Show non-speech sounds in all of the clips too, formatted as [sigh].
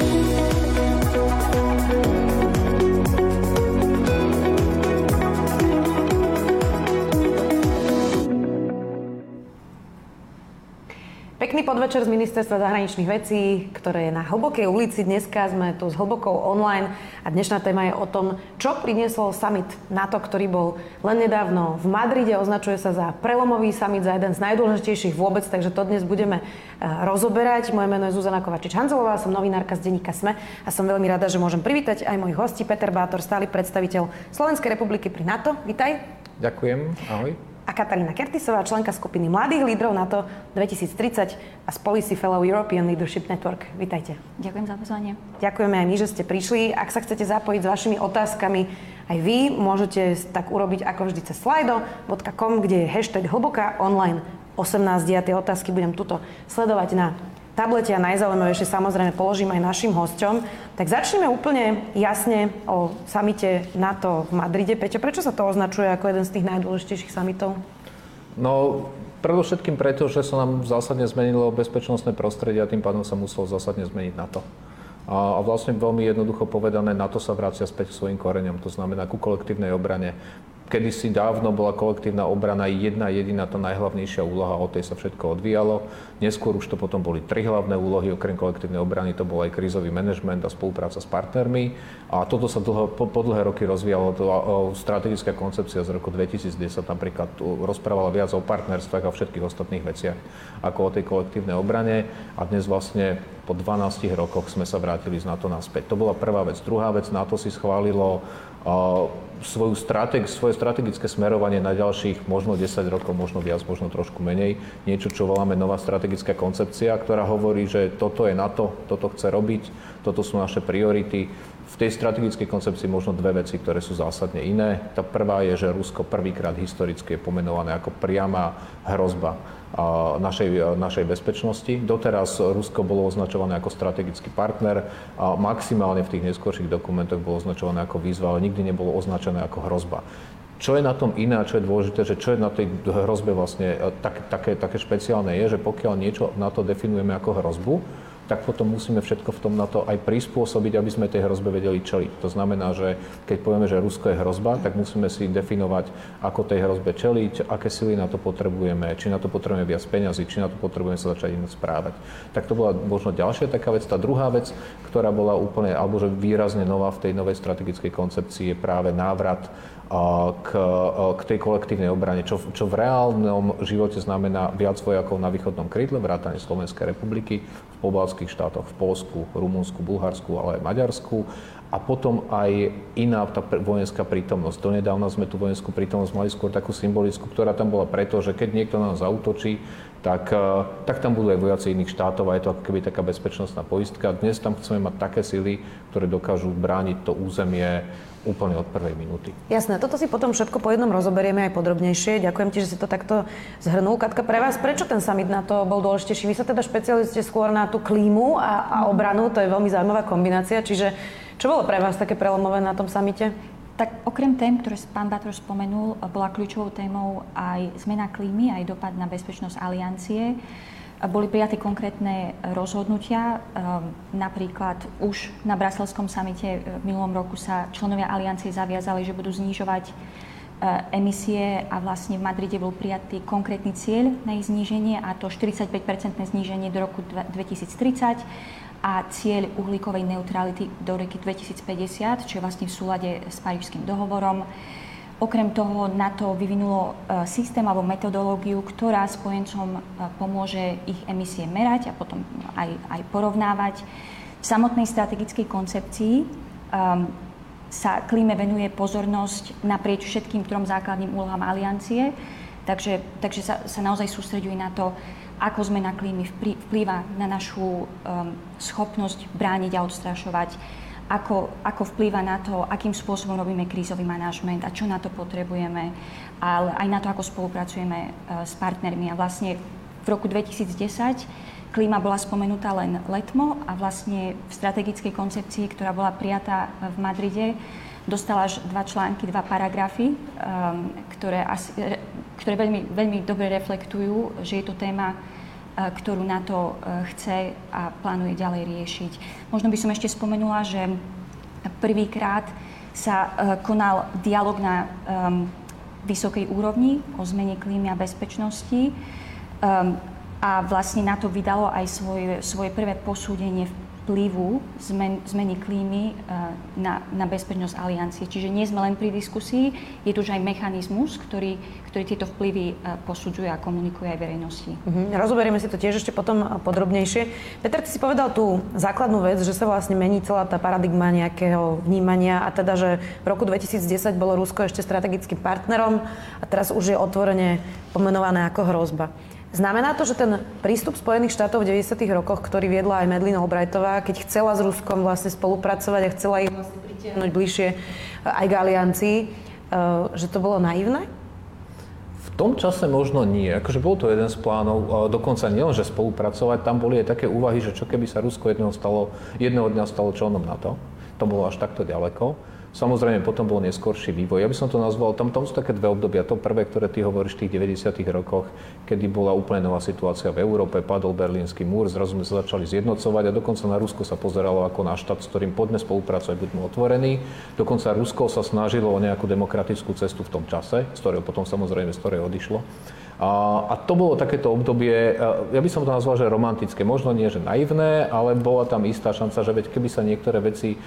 Pekný podvečer z Ministerstva zahraničných vecí, ktoré je na hlbokej ulici. Dneska sme tu s hlbokou online a dnešná téma je o tom, čo priniesol summit NATO, ktorý bol len nedávno v Madride. Označuje sa za prelomový summit, za jeden z najdôležitejších vôbec, takže to dnes budeme eh, rozoberať. Moje meno je Zuzana Kovačič-Hanzelová, som novinárka z denníka SME a som veľmi rada, že môžem privítať aj mojich hostí. Peter Bátor, stály predstaviteľ Slovenskej republiky pri NATO. Vítaj. Ďakujem, ahoj a Katarína Kertisová, členka skupiny Mladých lídrov NATO 2030 a z Policy Fellow European Leadership Network. Vítajte. Ďakujem za pozvanie. Ďakujeme aj my, že ste prišli. Ak sa chcete zapojiť s vašimi otázkami, aj vy môžete tak urobiť ako vždy cez slido.com, kde je hashtag hlboká online 18. Ja tie otázky budem tuto sledovať na tablete a najzaujímavejšie samozrejme položím aj našim hosťom. Tak začneme úplne jasne o samite NATO v Madride. Peťo, prečo sa to označuje ako jeden z tých najdôležitejších samitov? No, predovšetkým preto, že sa nám zásadne zmenilo bezpečnostné prostredie a tým pádom sa muselo zásadne zmeniť NATO. A, vlastne veľmi jednoducho povedané, NATO sa vracia späť k svojim koreňom, to znamená ku kolektívnej obrane kedysi dávno bola kolektívna obrana jedna jediná tá najhlavnejšia úloha, o tej sa všetko odvíjalo. Neskôr už to potom boli tri hlavné úlohy, okrem kolektívnej obrany to bol aj krízový manažment a spolupráca s partnermi. A toto sa dlho, po, po dlhé roky rozvíjalo. To, strategická koncepcia z roku 2010 napríklad rozprávala viac o partnerstvách a všetkých ostatných veciach ako o tej kolektívnej obrane. A dnes vlastne po 12 rokoch sme sa vrátili z NATO naspäť. To bola prvá vec. Druhá vec, NATO si schválilo svoju strateg, svoje strategické smerovanie na ďalších možno 10 rokov, možno viac, možno trošku menej. Niečo, čo voláme nová strategická koncepcia, ktorá hovorí, že toto je NATO, toto chce robiť, toto sú naše priority. V tej strategickej koncepcii možno dve veci, ktoré sú zásadne iné. Tá prvá je, že Rusko prvýkrát historicky je pomenované ako priama hrozba našej, našej bezpečnosti. Doteraz Rusko bolo označované ako strategický partner a maximálne v tých neskôrších dokumentoch bolo označované ako výzva, ale nikdy nebolo označené ako hrozba. Čo je na tom iné a čo je dôležité, že čo je na tej hrozbe vlastne tak, také, také špeciálne je, že pokiaľ niečo na to definujeme ako hrozbu, tak potom musíme všetko v tom na to aj prispôsobiť, aby sme tej hrozbe vedeli čeliť. To znamená, že keď povieme, že Rusko je hrozba, tak musíme si definovať, ako tej hrozbe čeliť, aké sily na to potrebujeme, či na to potrebujeme viac peňazí, či na to potrebujeme sa začať inak správať. Tak to bola možno ďalšia taká vec. Tá druhá vec, ktorá bola úplne, alebo že výrazne nová v tej novej strategickej koncepcii je práve návrat k, k tej kolektívnej obrane, čo, čo v reálnom živote znamená viac vojakov na východnom krydle, vrátane Slovenskej republiky, v pobalských štátoch, v Polsku, Rumunsku, Bulharsku, ale aj Maďarsku a potom aj iná tá vojenská prítomnosť. Donedávna sme tú vojenskú prítomnosť mali skôr takú symbolickú, ktorá tam bola preto, že keď niekto na nás zautočí, tak, tak tam budú aj vojaci iných štátov a je to ako keby taká bezpečnostná poistka. Dnes tam chceme mať také sily, ktoré dokážu brániť to územie úplne od prvej minúty. Jasné, toto si potom všetko po jednom rozoberieme aj podrobnejšie. Ďakujem ti, že si to takto zhrnul. Katka, pre vás prečo ten summit na to bol dôležitejší? Vy sa teda špecializujete skôr na tú klímu a, a obranu, to je veľmi zaujímavá kombinácia. Čiže čo bolo pre vás také prelomové na tom samite? Tak okrem tém, ktoré pán Bator spomenul, bola kľúčovou témou aj zmena klímy, aj dopad na bezpečnosť aliancie. Boli prijaté konkrétne rozhodnutia. Ehm, napríklad už na Braselskom samite v minulom roku sa členovia aliancie zaviazali, že budú znižovať e, emisie a vlastne v Madride bol prijatý konkrétny cieľ na ich zníženie a to 45-percentné zníženie do roku 2030 a cieľ uhlíkovej neutrality do roky 2050, čo je vlastne v súlade s Parížským dohovorom. Okrem toho na to vyvinulo e, systém alebo metodológiu, ktorá spojencom e, pomôže ich emisie merať a potom aj, aj porovnávať. V samotnej strategickej koncepcii um, sa klíme venuje pozornosť naprieč všetkým trom základným úlohám aliancie, takže, takže sa, sa naozaj sústreďuje na to, ako zmena klímy vplýva na našu um, schopnosť brániť a odstrašovať ako, ako vplýva na to, akým spôsobom robíme krízový manažment a čo na to potrebujeme, ale aj na to, ako spolupracujeme e, s partnermi. A vlastne v roku 2010 klíma bola spomenutá len letmo a vlastne v strategickej koncepcii, ktorá bola prijatá v Madride, dostala až dva články, dva paragrafy, um, ktoré, asi, ktoré veľmi, veľmi dobre reflektujú, že je to téma ktorú NATO chce a plánuje ďalej riešiť. Možno by som ešte spomenula, že prvýkrát sa konal dialog na vysokej úrovni o zmene klímy a bezpečnosti a vlastne na to vydalo aj svoje, svoje prvé posúdenie vplyvu zmen, zmeny klímy eh, na, na bezpečnosť aliancie. Čiže nie sme len pri diskusii, je tu už aj mechanizmus, ktorý, ktorý tieto vplyvy eh, posudzuje a komunikuje aj verejnosti. Mm-hmm. Rozoberieme si to tiež ešte potom eh, podrobnejšie. Peter, ty si povedal tú základnú vec, že sa vlastne mení celá tá paradigma nejakého vnímania a teda, že v roku 2010 bolo Rusko ešte strategickým partnerom a teraz už je otvorene pomenované ako hrozba. Znamená to, že ten prístup Spojených štátov v 90. rokoch, ktorý viedla aj Medlin Albrightová, keď chcela s Ruskom vlastne spolupracovať a chcela ich vlastne pritiahnuť bližšie eh, aj k aliancii, eh, že to bolo naivné? V tom čase možno nie. Akože bol to jeden z plánov, dokonca nielen, že spolupracovať, tam boli aj také úvahy, že čo keby sa Rusko jedného, stalo, jedného dňa stalo členom NATO. To bolo až takto ďaleko. Samozrejme, potom bol neskorší vývoj. Ja by som to nazval, tam, tam sú také dve obdobia. To prvé, ktoré ty hovoríš v tých 90. rokoch, kedy bola úplne nová situácia v Európe, padol berlínsky múr, zrazu sme sa začali zjednocovať a dokonca na Rusko sa pozeralo ako na štát, s ktorým poďme spolupracovať, buďme otvorení. Dokonca Rusko sa snažilo o nejakú demokratickú cestu v tom čase, z ktorého potom samozrejme z ktorej odišlo. A, to bolo takéto obdobie, ja by som to nazval, že romantické, možno nie, že naivné, ale bola tam istá šanca, že veď keby sa niektoré veci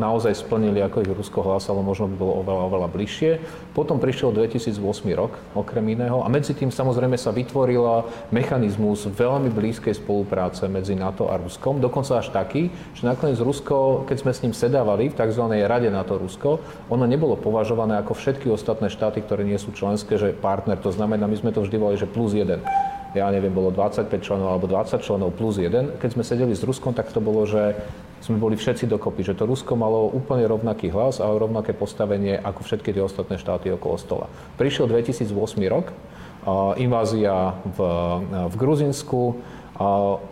naozaj splnili, ako ich Rusko hlásalo, možno by bolo oveľa, oveľa bližšie. Potom prišiel 2008 rok, okrem iného, a medzi tým samozrejme sa vytvorila mechanizmus veľmi blízkej spolupráce medzi NATO a Ruskom, dokonca až taký, že nakoniec Rusko, keď sme s ním sedávali v tzv. Rade NATO-Rusko, ono nebolo považované ako všetky ostatné štáty, ktoré nie sú členské, že partner, to znamená, my sme to vždy volali, že plus jeden. Ja neviem, bolo 25 členov alebo 20 členov plus jeden. Keď sme sedeli s Ruskom, tak to bolo, že sme boli všetci dokopy, že to Rusko malo úplne rovnaký hlas a rovnaké postavenie ako všetky tie ostatné štáty okolo stola. Prišiel 2008 rok, invázia v, v Gruzinsku,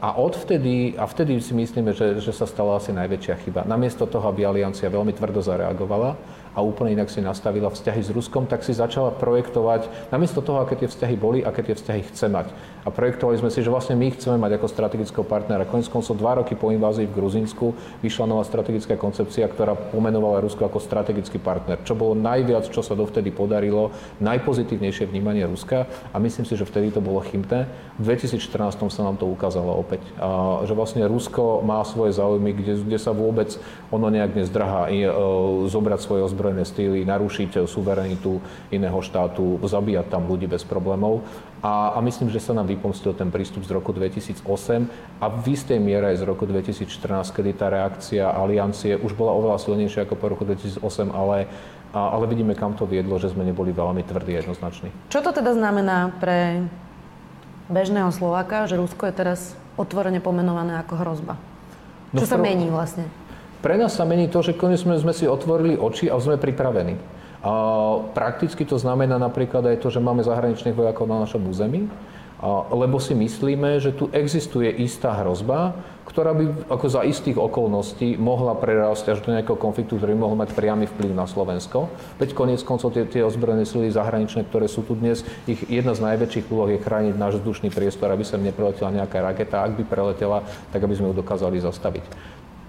a odvtedy, a vtedy si myslíme, že, že sa stala asi najväčšia chyba. Namiesto toho, aby aliancia veľmi tvrdo zareagovala, a úplne inak si nastavila vzťahy s Ruskom, tak si začala projektovať, namiesto toho, aké tie vzťahy boli, aké tie vzťahy chce mať. A projektovali sme si, že vlastne my chceme mať ako strategického partnera. Konec koncov dva roky po invázii v Gruzínsku vyšla nová strategická koncepcia, ktorá pomenovala Rusko ako strategický partner, čo bolo najviac, čo sa dovtedy podarilo, najpozitívnejšie vnímanie Ruska a myslím si, že vtedy to bolo chybné. V 2014 sa nám to ukázalo opäť, a, že vlastne Rusko má svoje záujmy, kde, kde sa vôbec ono nejak nezdrhá e, zobrať svoje ozbrojenie ozbrojené stýly, narušiť suverenitu iného štátu, zabíjať tam ľudí bez problémov. A, a myslím, že sa nám vypomstil ten prístup z roku 2008 a v istej miere aj z roku 2014, kedy tá reakcia aliancie už bola oveľa silnejšia ako po roku 2008, ale a, ale vidíme, kam to viedlo, že sme neboli veľmi tvrdí a jednoznační. Čo to teda znamená pre bežného Slováka, že Rusko je teraz otvorene pomenované ako hrozba? No Čo sa mení vlastne? Pre nás sa mení to, že konečne sme si otvorili oči a sme pripravení. A prakticky to znamená napríklad aj to, že máme zahraničných vojakov na našom území, a, lebo si myslíme, že tu existuje istá hrozba, ktorá by ako za istých okolností mohla prerásť až do nejakého konfliktu, ktorý mohol mať priamy vplyv na Slovensko. Veď koniec koncov tie, tie ozbrojené sily zahraničné, ktoré sú tu dnes, ich jedna z najväčších úloh je chrániť náš vzdušný priestor, aby sem nepreletela nejaká raketa. Ak by preletela, tak aby sme ju dokázali zastaviť.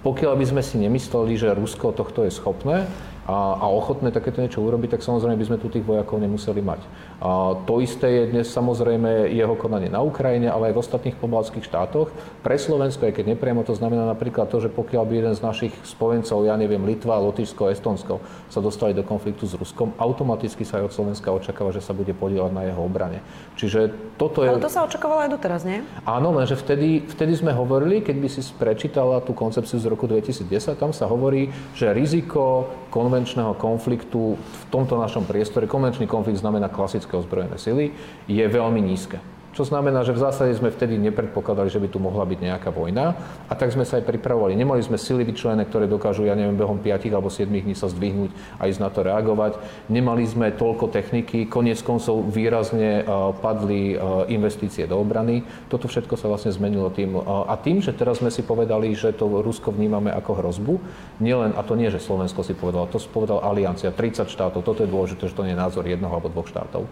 Pokiaľ by sme si nemysleli, že Rusko tohto je schopné, a, a ochotné takéto niečo urobiť, tak samozrejme by sme tu tých vojakov nemuseli mať. A to isté je dnes samozrejme jeho konanie na Ukrajine, ale aj v ostatných pobaltských štátoch. Pre Slovensko, aj keď nepriamo, to znamená napríklad to, že pokiaľ by jeden z našich spojencov, ja neviem, Litva, Lotyšsko, Estonsko, sa dostali do konfliktu s Ruskom, automaticky sa aj od Slovenska očakáva, že sa bude podielať na jeho obrane. Čiže toto je... Ale to sa očakávalo aj doteraz, nie? Áno, lenže vtedy, vtedy sme hovorili, keď by si prečítala tú koncepciu z roku 2010, tam sa hovorí, že riziko konven konvenčného konfliktu v tomto našom priestore, konvenčný konflikt znamená klasické ozbrojené sily, je veľmi nízke. Čo znamená, že v zásade sme vtedy nepredpokladali, že by tu mohla byť nejaká vojna a tak sme sa aj pripravovali. Nemali sme sily vyčlené, ktoré dokážu, ja neviem, behom 5 alebo 7 dní sa zdvihnúť a ísť na to reagovať. Nemali sme toľko techniky, koniec koncov výrazne uh, padli uh, investície do obrany. Toto všetko sa vlastne zmenilo tým. Uh, a tým, že teraz sme si povedali, že to Rusko vnímame ako hrozbu, nielen, a to nie, že Slovensko si povedalo, to si povedal Aliancia, 30 štátov, toto je dôležité, že to nie je názor jednoho alebo dvoch štátov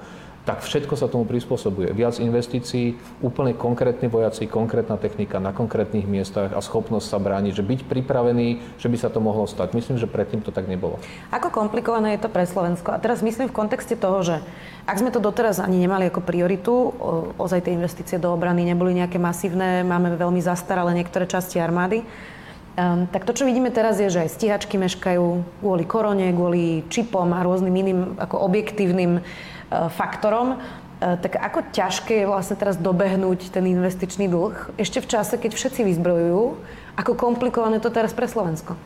tak všetko sa tomu prispôsobuje. Viac investícií, úplne konkrétni vojaci, konkrétna technika na konkrétnych miestach a schopnosť sa brániť, že byť pripravený, že by sa to mohlo stať. Myslím, že predtým to tak nebolo. Ako komplikované je to pre Slovensko? A teraz myslím v kontexte toho, že ak sme to doteraz ani nemali ako prioritu, ozaj tie investície do obrany neboli nejaké masívne, máme veľmi zastaralé niektoré časti armády, Um, tak to, čo vidíme teraz, je, že aj stíhačky meškajú kvôli korone, kvôli čipom a rôznym iným ako objektívnym uh, faktorom. Uh, tak ako ťažké je vlastne teraz dobehnúť ten investičný dlh ešte v čase, keď všetci vyzbrojujú? Ako komplikované to teraz pre Slovensko?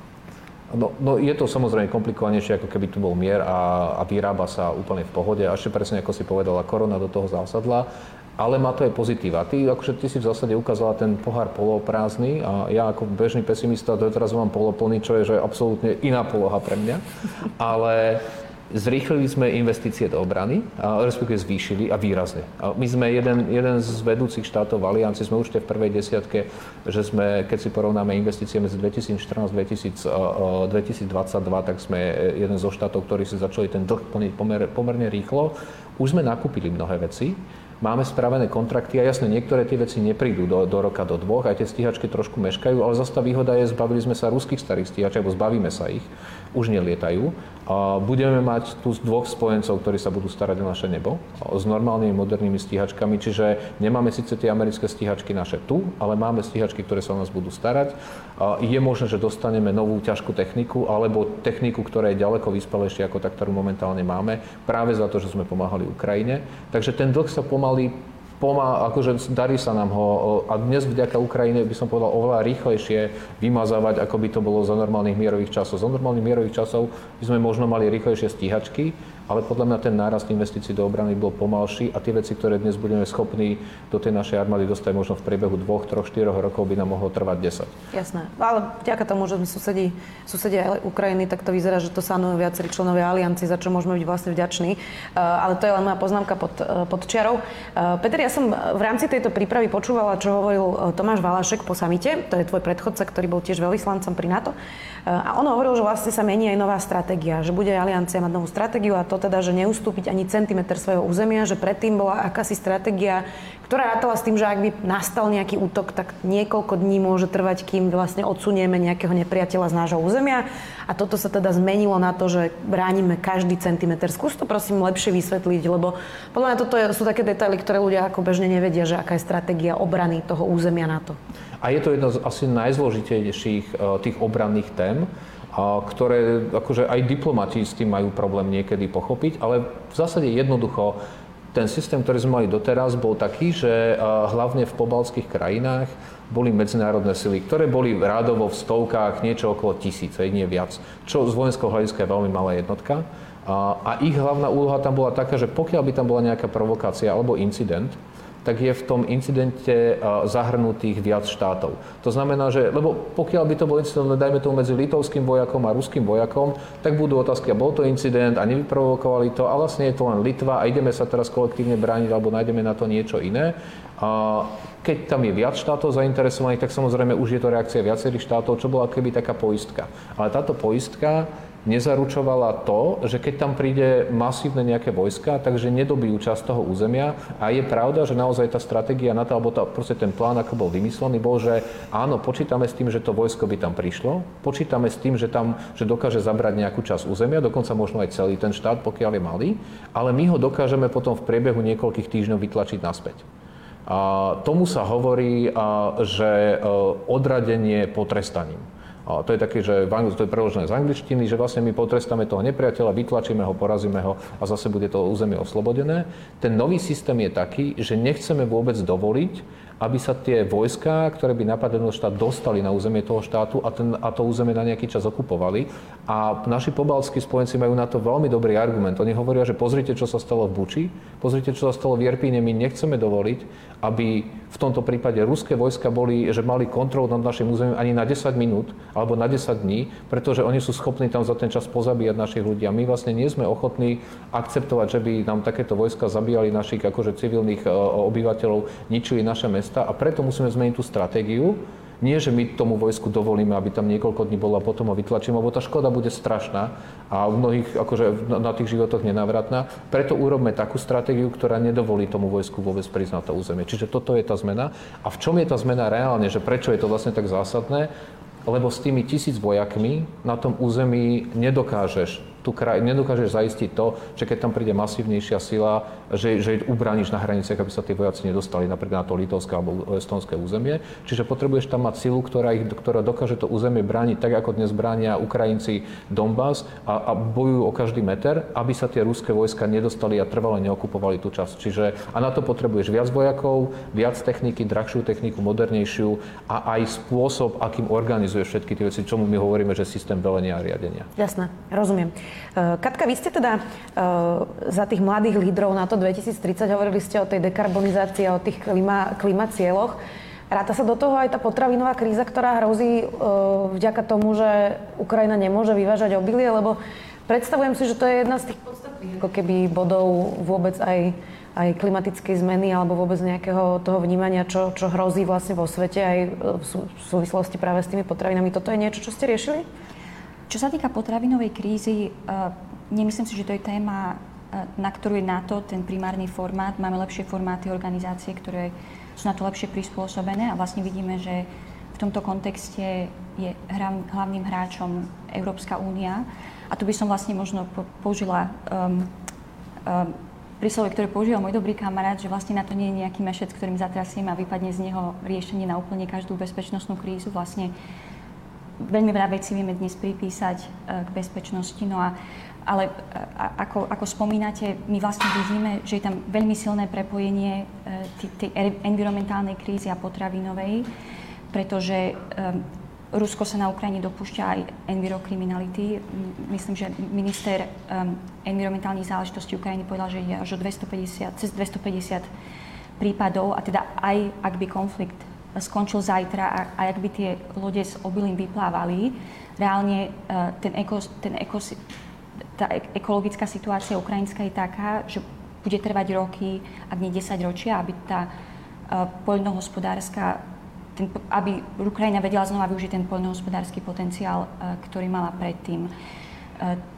No, no je to samozrejme komplikovanejšie, ako keby tu bol mier a, a vyrába sa úplne v pohode. A ešte presne, ako si povedala, korona do toho zásadla ale má to aj pozitíva. Ty, akože ty si v zásade ukázala ten pohár poloprázdny a ja ako bežný pesimista doteraz mám poloplný, čo je že absolútne iná poloha pre mňa. Ale Zrýchlili sme investície do obrany, a respektíve zvýšili a výrazne. My sme jeden, jeden z vedúcich štátov v Alianci, sme už v prvej desiatke, že sme, keď si porovnáme investície medzi 2014 a 2022, tak sme jeden zo štátov, ktorí si začali ten dlh plniť pomer, pomerne rýchlo. Už sme nakúpili mnohé veci máme spravené kontrakty a jasne, niektoré tie veci neprídu do, do roka, do dvoch, aj tie stíhačky trošku meškajú, ale zase tá výhoda je, zbavili sme sa ruských starých stíhaček, alebo zbavíme sa ich, už nelietajú. A budeme mať tu dvoch spojencov, ktorí sa budú starať o naše nebo s normálnymi modernými stíhačkami, čiže nemáme síce tie americké stíhačky naše tu, ale máme stíhačky, ktoré sa o nás budú starať. A je možné, že dostaneme novú ťažkú techniku alebo techniku, ktorá je ďaleko vyspelejšia ako tá, ktorú momentálne máme, práve za to, že sme pomáhali Ukrajine. Takže ten dlh sa pomaly pomaly pomá, akože darí sa nám ho a dnes vďaka Ukrajine by som povedal oveľa rýchlejšie vymazávať, ako by to bolo za normálnych mierových časov. Za normálnych mierových časov by sme možno mali rýchlejšie stíhačky, ale podľa mňa ten nárast investícií do obrany bol pomalší a tie veci, ktoré dnes budeme schopní do tej našej armády dostať možno v priebehu dvoch, troch, štyroch rokov, by nám mohlo trvať 10. Jasné. Ale vďaka tomu, že sme susedí, susedia Ukrajiny, tak to vyzerá, že to sanujú viacerí členovia aliancie, za čo môžeme byť vlastne vďační. Uh, ale to je len moja poznámka pod, uh, pod čiarou. Uh, Peter, ja som v rámci tejto prípravy počúvala, čo hovoril Tomáš Valašek po samite. To je tvoj predchodca, ktorý bol tiež veľvyslancom pri NATO. A on hovoril, že vlastne sa mení aj nová stratégia, že bude aliancia mať novú stratégiu a to teda, že neustúpiť ani centimetr svojho územia, že predtým bola akási stratégia, ktorá rátala s tým, že ak by nastal nejaký útok, tak niekoľko dní môže trvať, kým vlastne odsunieme nejakého nepriateľa z nášho územia. A toto sa teda zmenilo na to, že bránime každý centimetr. Skús to prosím lepšie vysvetliť, lebo podľa mňa toto sú také detaily, ktoré ľudia ako bežne nevedia, že aká je stratégia obrany toho územia na to. A je to jedna z asi najzložitejších eh, tých obranných tém, ktoré akože aj diplomati s tým majú problém niekedy pochopiť, ale v zásade jednoducho ten systém, ktorý sme mali doteraz, bol taký, že hlavne v pobalských krajinách boli medzinárodné sily, ktoré boli rádovo v stovkách, niečo okolo tisíce, nie viac, čo z vojenského hľadiska je veľmi malá jednotka. A ich hlavná úloha tam bola taká, že pokiaľ by tam bola nejaká provokácia alebo incident, tak je v tom incidente zahrnutých viac štátov. To znamená, že, lebo pokiaľ by to bol incident, dajme to medzi litovským vojakom a ruským vojakom, tak budú otázky, a bol to incident a nevyprovokovali to, a vlastne je to len Litva a ideme sa teraz kolektívne brániť, alebo nájdeme na to niečo iné. A keď tam je viac štátov zainteresovaných, tak samozrejme už je to reakcia viacerých štátov, čo bola keby taká poistka. Ale táto poistka nezaručovala to, že keď tam príde masívne nejaké vojska, takže nedobijú časť toho územia. A je pravda, že naozaj tá stratégia na to, alebo tá, proste ten plán, ako bol vymyslený, bol, že áno, počítame s tým, že to vojsko by tam prišlo, počítame s tým, že tam že dokáže zabrať nejakú časť územia, dokonca možno aj celý ten štát, pokiaľ je malý, ale my ho dokážeme potom v priebehu niekoľkých týždňov vytlačiť naspäť. A tomu sa hovorí, že e, odradenie potrestaním. A to je také, že v Angli- to je preložené z angličtiny, že vlastne my potrestáme toho nepriateľa, vytlačíme ho, porazíme ho a zase bude to územie oslobodené. Ten nový systém je taký, že nechceme vôbec dovoliť, aby sa tie vojská, ktoré by napadli štát, dostali na územie toho štátu a, ten, a to územie na nejaký čas okupovali. A naši pobalskí spojenci majú na to veľmi dobrý argument. Oni hovoria, že pozrite, čo sa stalo v Buči, pozrite, čo sa stalo v Jerpíne, my nechceme dovoliť, aby v tomto prípade ruské vojska boli, že mali kontrolu nad našim územím ani na 10 minút alebo na 10 dní, pretože oni sú schopní tam za ten čas pozabíjať našich ľudí. A my vlastne nie sme ochotní akceptovať, že by nám takéto vojska zabíjali našich akože civilných e, obyvateľov, ničili naše mesta a preto musíme zmeniť tú stratégiu, Nie, že my tomu vojsku dovolíme, aby tam niekoľko dní bolo a potom ho vytlačíme, lebo tá škoda bude strašná a u mnohých akože na tých životoch nenávratná. Preto urobme takú stratégiu, ktorá nedovolí tomu vojsku vôbec prísť na to územie. Čiže toto je tá zmena. A v čom je tá zmena reálne, že prečo je to vlastne tak zásadné? Lebo s tými tisíc vojakmi na tom území nedokážeš tú kraj, nedokážeš zaistiť to, že keď tam príde masívnejšia sila, že, že ubrániš na hraniciach, aby sa tí vojaci nedostali napríklad na to litovské alebo estonské územie. Čiže potrebuješ tam mať silu, ktorá, ich, ktorá dokáže to územie brániť tak, ako dnes bránia Ukrajinci Donbass a, a bojujú o každý meter, aby sa tie ruské vojska nedostali a trvale neokupovali tú časť. Čiže a na to potrebuješ viac vojakov, viac techniky, drahšiu techniku, modernejšiu a aj spôsob, akým organizuješ všetky tie veci, čomu my hovoríme, že systém velenia a riadenia. Jasné, rozumiem. Eh, Katka, vy ste teda eh, za tých mladých lídrov na to 2030 hovorili ste o tej dekarbonizácii a o tých klima, klimacieloch. Ráta sa do toho aj tá potravinová kríza, ktorá hrozí eh, vďaka tomu, že Ukrajina nemôže vyvážať obilie, lebo predstavujem si, že to je jedna z tých podstatných ako keby bodov vôbec aj, aj klimatickej zmeny alebo vôbec nejakého toho vnímania, čo, čo hrozí vlastne vo svete aj v súvislosti práve s tými potravinami. Toto je niečo, čo ste riešili? Čo sa týka potravinovej krízy, uh, nemyslím si, že to je téma, uh, na ktorú je NATO ten primárny formát. Máme lepšie formáty organizácie, ktoré sú na to lepšie prispôsobené a vlastne vidíme, že v tomto kontexte je hlavným hráčom Európska únia. A tu by som vlastne možno použila um, um, príslovie, ktoré používal môj dobrý kamarát, že vlastne na to nie je nejaký mešec, ktorým zatrasím a vypadne z neho riešenie na úplne každú bezpečnostnú krízu. Vlastne veľmi veľa vecí vieme dnes pripísať e, k bezpečnosti, no a ale e, ako, ako spomínate, my vlastne vidíme, že je tam veľmi silné prepojenie e, tej environmentálnej krízy a potravinovej, pretože Rusko sa na Ukrajine dopúšťa aj envirokriminality. Myslím, že minister environmentálnych záležitostí Ukrajiny povedal, že je až o 250, cez 250 prípadov a teda aj ak by konflikt skončil zajtra a, a ak by tie lode s obilím vyplávali, reálne uh, ten, eko, ten eko, tá ekologická situácia ukrajinská je taká, že bude trvať roky, ak nie 10 ročia, aby tá uh, poľnohospodárska, ten, aby Ukrajina vedela znova využiť ten poľnohospodársky potenciál, uh, ktorý mala predtým.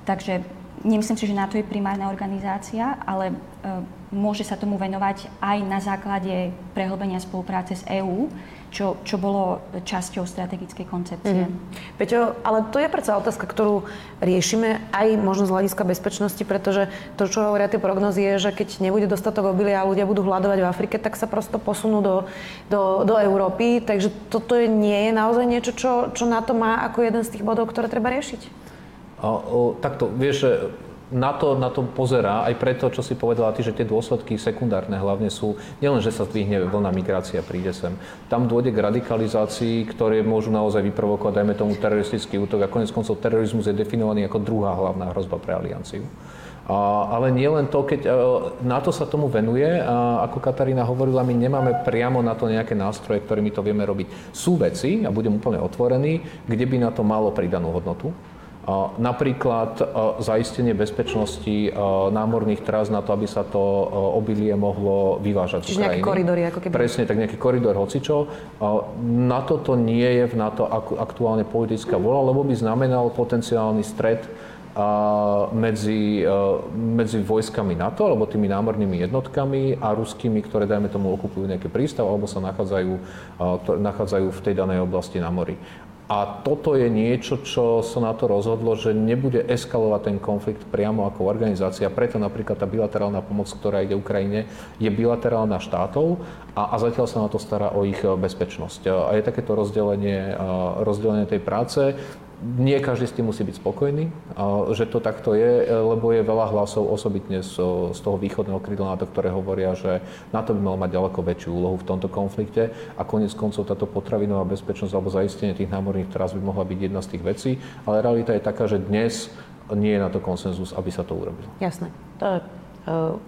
Takže nemyslím si, že NATO je primárna organizácia, ale uh, môže sa tomu venovať aj na základe prehlbenia spolupráce s EÚ, čo, čo bolo časťou strategickej koncepcie. Mm-hmm. Peťo, ale to je predsa otázka, ktorú riešime aj možno z hľadiska bezpečnosti, pretože to, čo hovoria tie prognozy, je, že keď nebude dostatok obilia a ľudia budú hľadovať v Afrike, tak sa prosto posunú do, do, do Európy. Takže toto je, nie je naozaj niečo, čo, čo na to má ako jeden z tých bodov, ktoré treba riešiť. Takto, vieš, na to, na to pozerá, aj preto, čo si povedala ty, že tie dôsledky sekundárne hlavne sú, nielen, že sa zdvihne vlna migrácia, príde sem. Tam dôjde k radikalizácii, ktoré môžu naozaj vyprovokovať, dajme tomu, teroristický útok. A konec koncov terorizmus je definovaný ako druhá hlavná hrozba pre alianciu. A, ale nie len to, keď na to sa tomu venuje, a ako Katarína hovorila, my nemáme priamo na to nejaké nástroje, ktorými to vieme robiť. Sú veci, a budem úplne otvorený, kde by na to malo pridanú hodnotu. Napríklad zaistenie bezpečnosti námorných trás na to, aby sa to obilie mohlo vyvážať Čiže nejaké koridory, ako keby... Presne, tak nejaký koridor hocičo. Na toto nie je v NATO aktuálne politická vola, lebo by znamenal potenciálny stred medzi, medzi vojskami NATO, alebo tými námornými jednotkami a ruskými, ktoré, dajme tomu, okupujú nejaký prístav alebo sa nachádzajú, nachádzajú v tej danej oblasti na mori. A toto je niečo, čo sa na to rozhodlo, že nebude eskalovať ten konflikt priamo ako organizácia. Preto napríklad tá bilaterálna pomoc, ktorá ide Ukrajine, je bilaterálna štátov a, a zatiaľ sa na to stará o ich bezpečnosť. A je takéto rozdelenie, rozdelenie tej práce nie každý s tým musí byť spokojný, že to takto je, lebo je veľa hlasov osobitne z, z toho východného krídla NATO, ktoré hovoria, že NATO by mal mať ďaleko väčšiu úlohu v tomto konflikte a konec koncov táto potravinová bezpečnosť alebo zaistenie tých námorných trás by mohla byť jedna z tých vecí, ale realita je taká, že dnes nie je na to konsenzus, aby sa to urobilo. Jasné. To je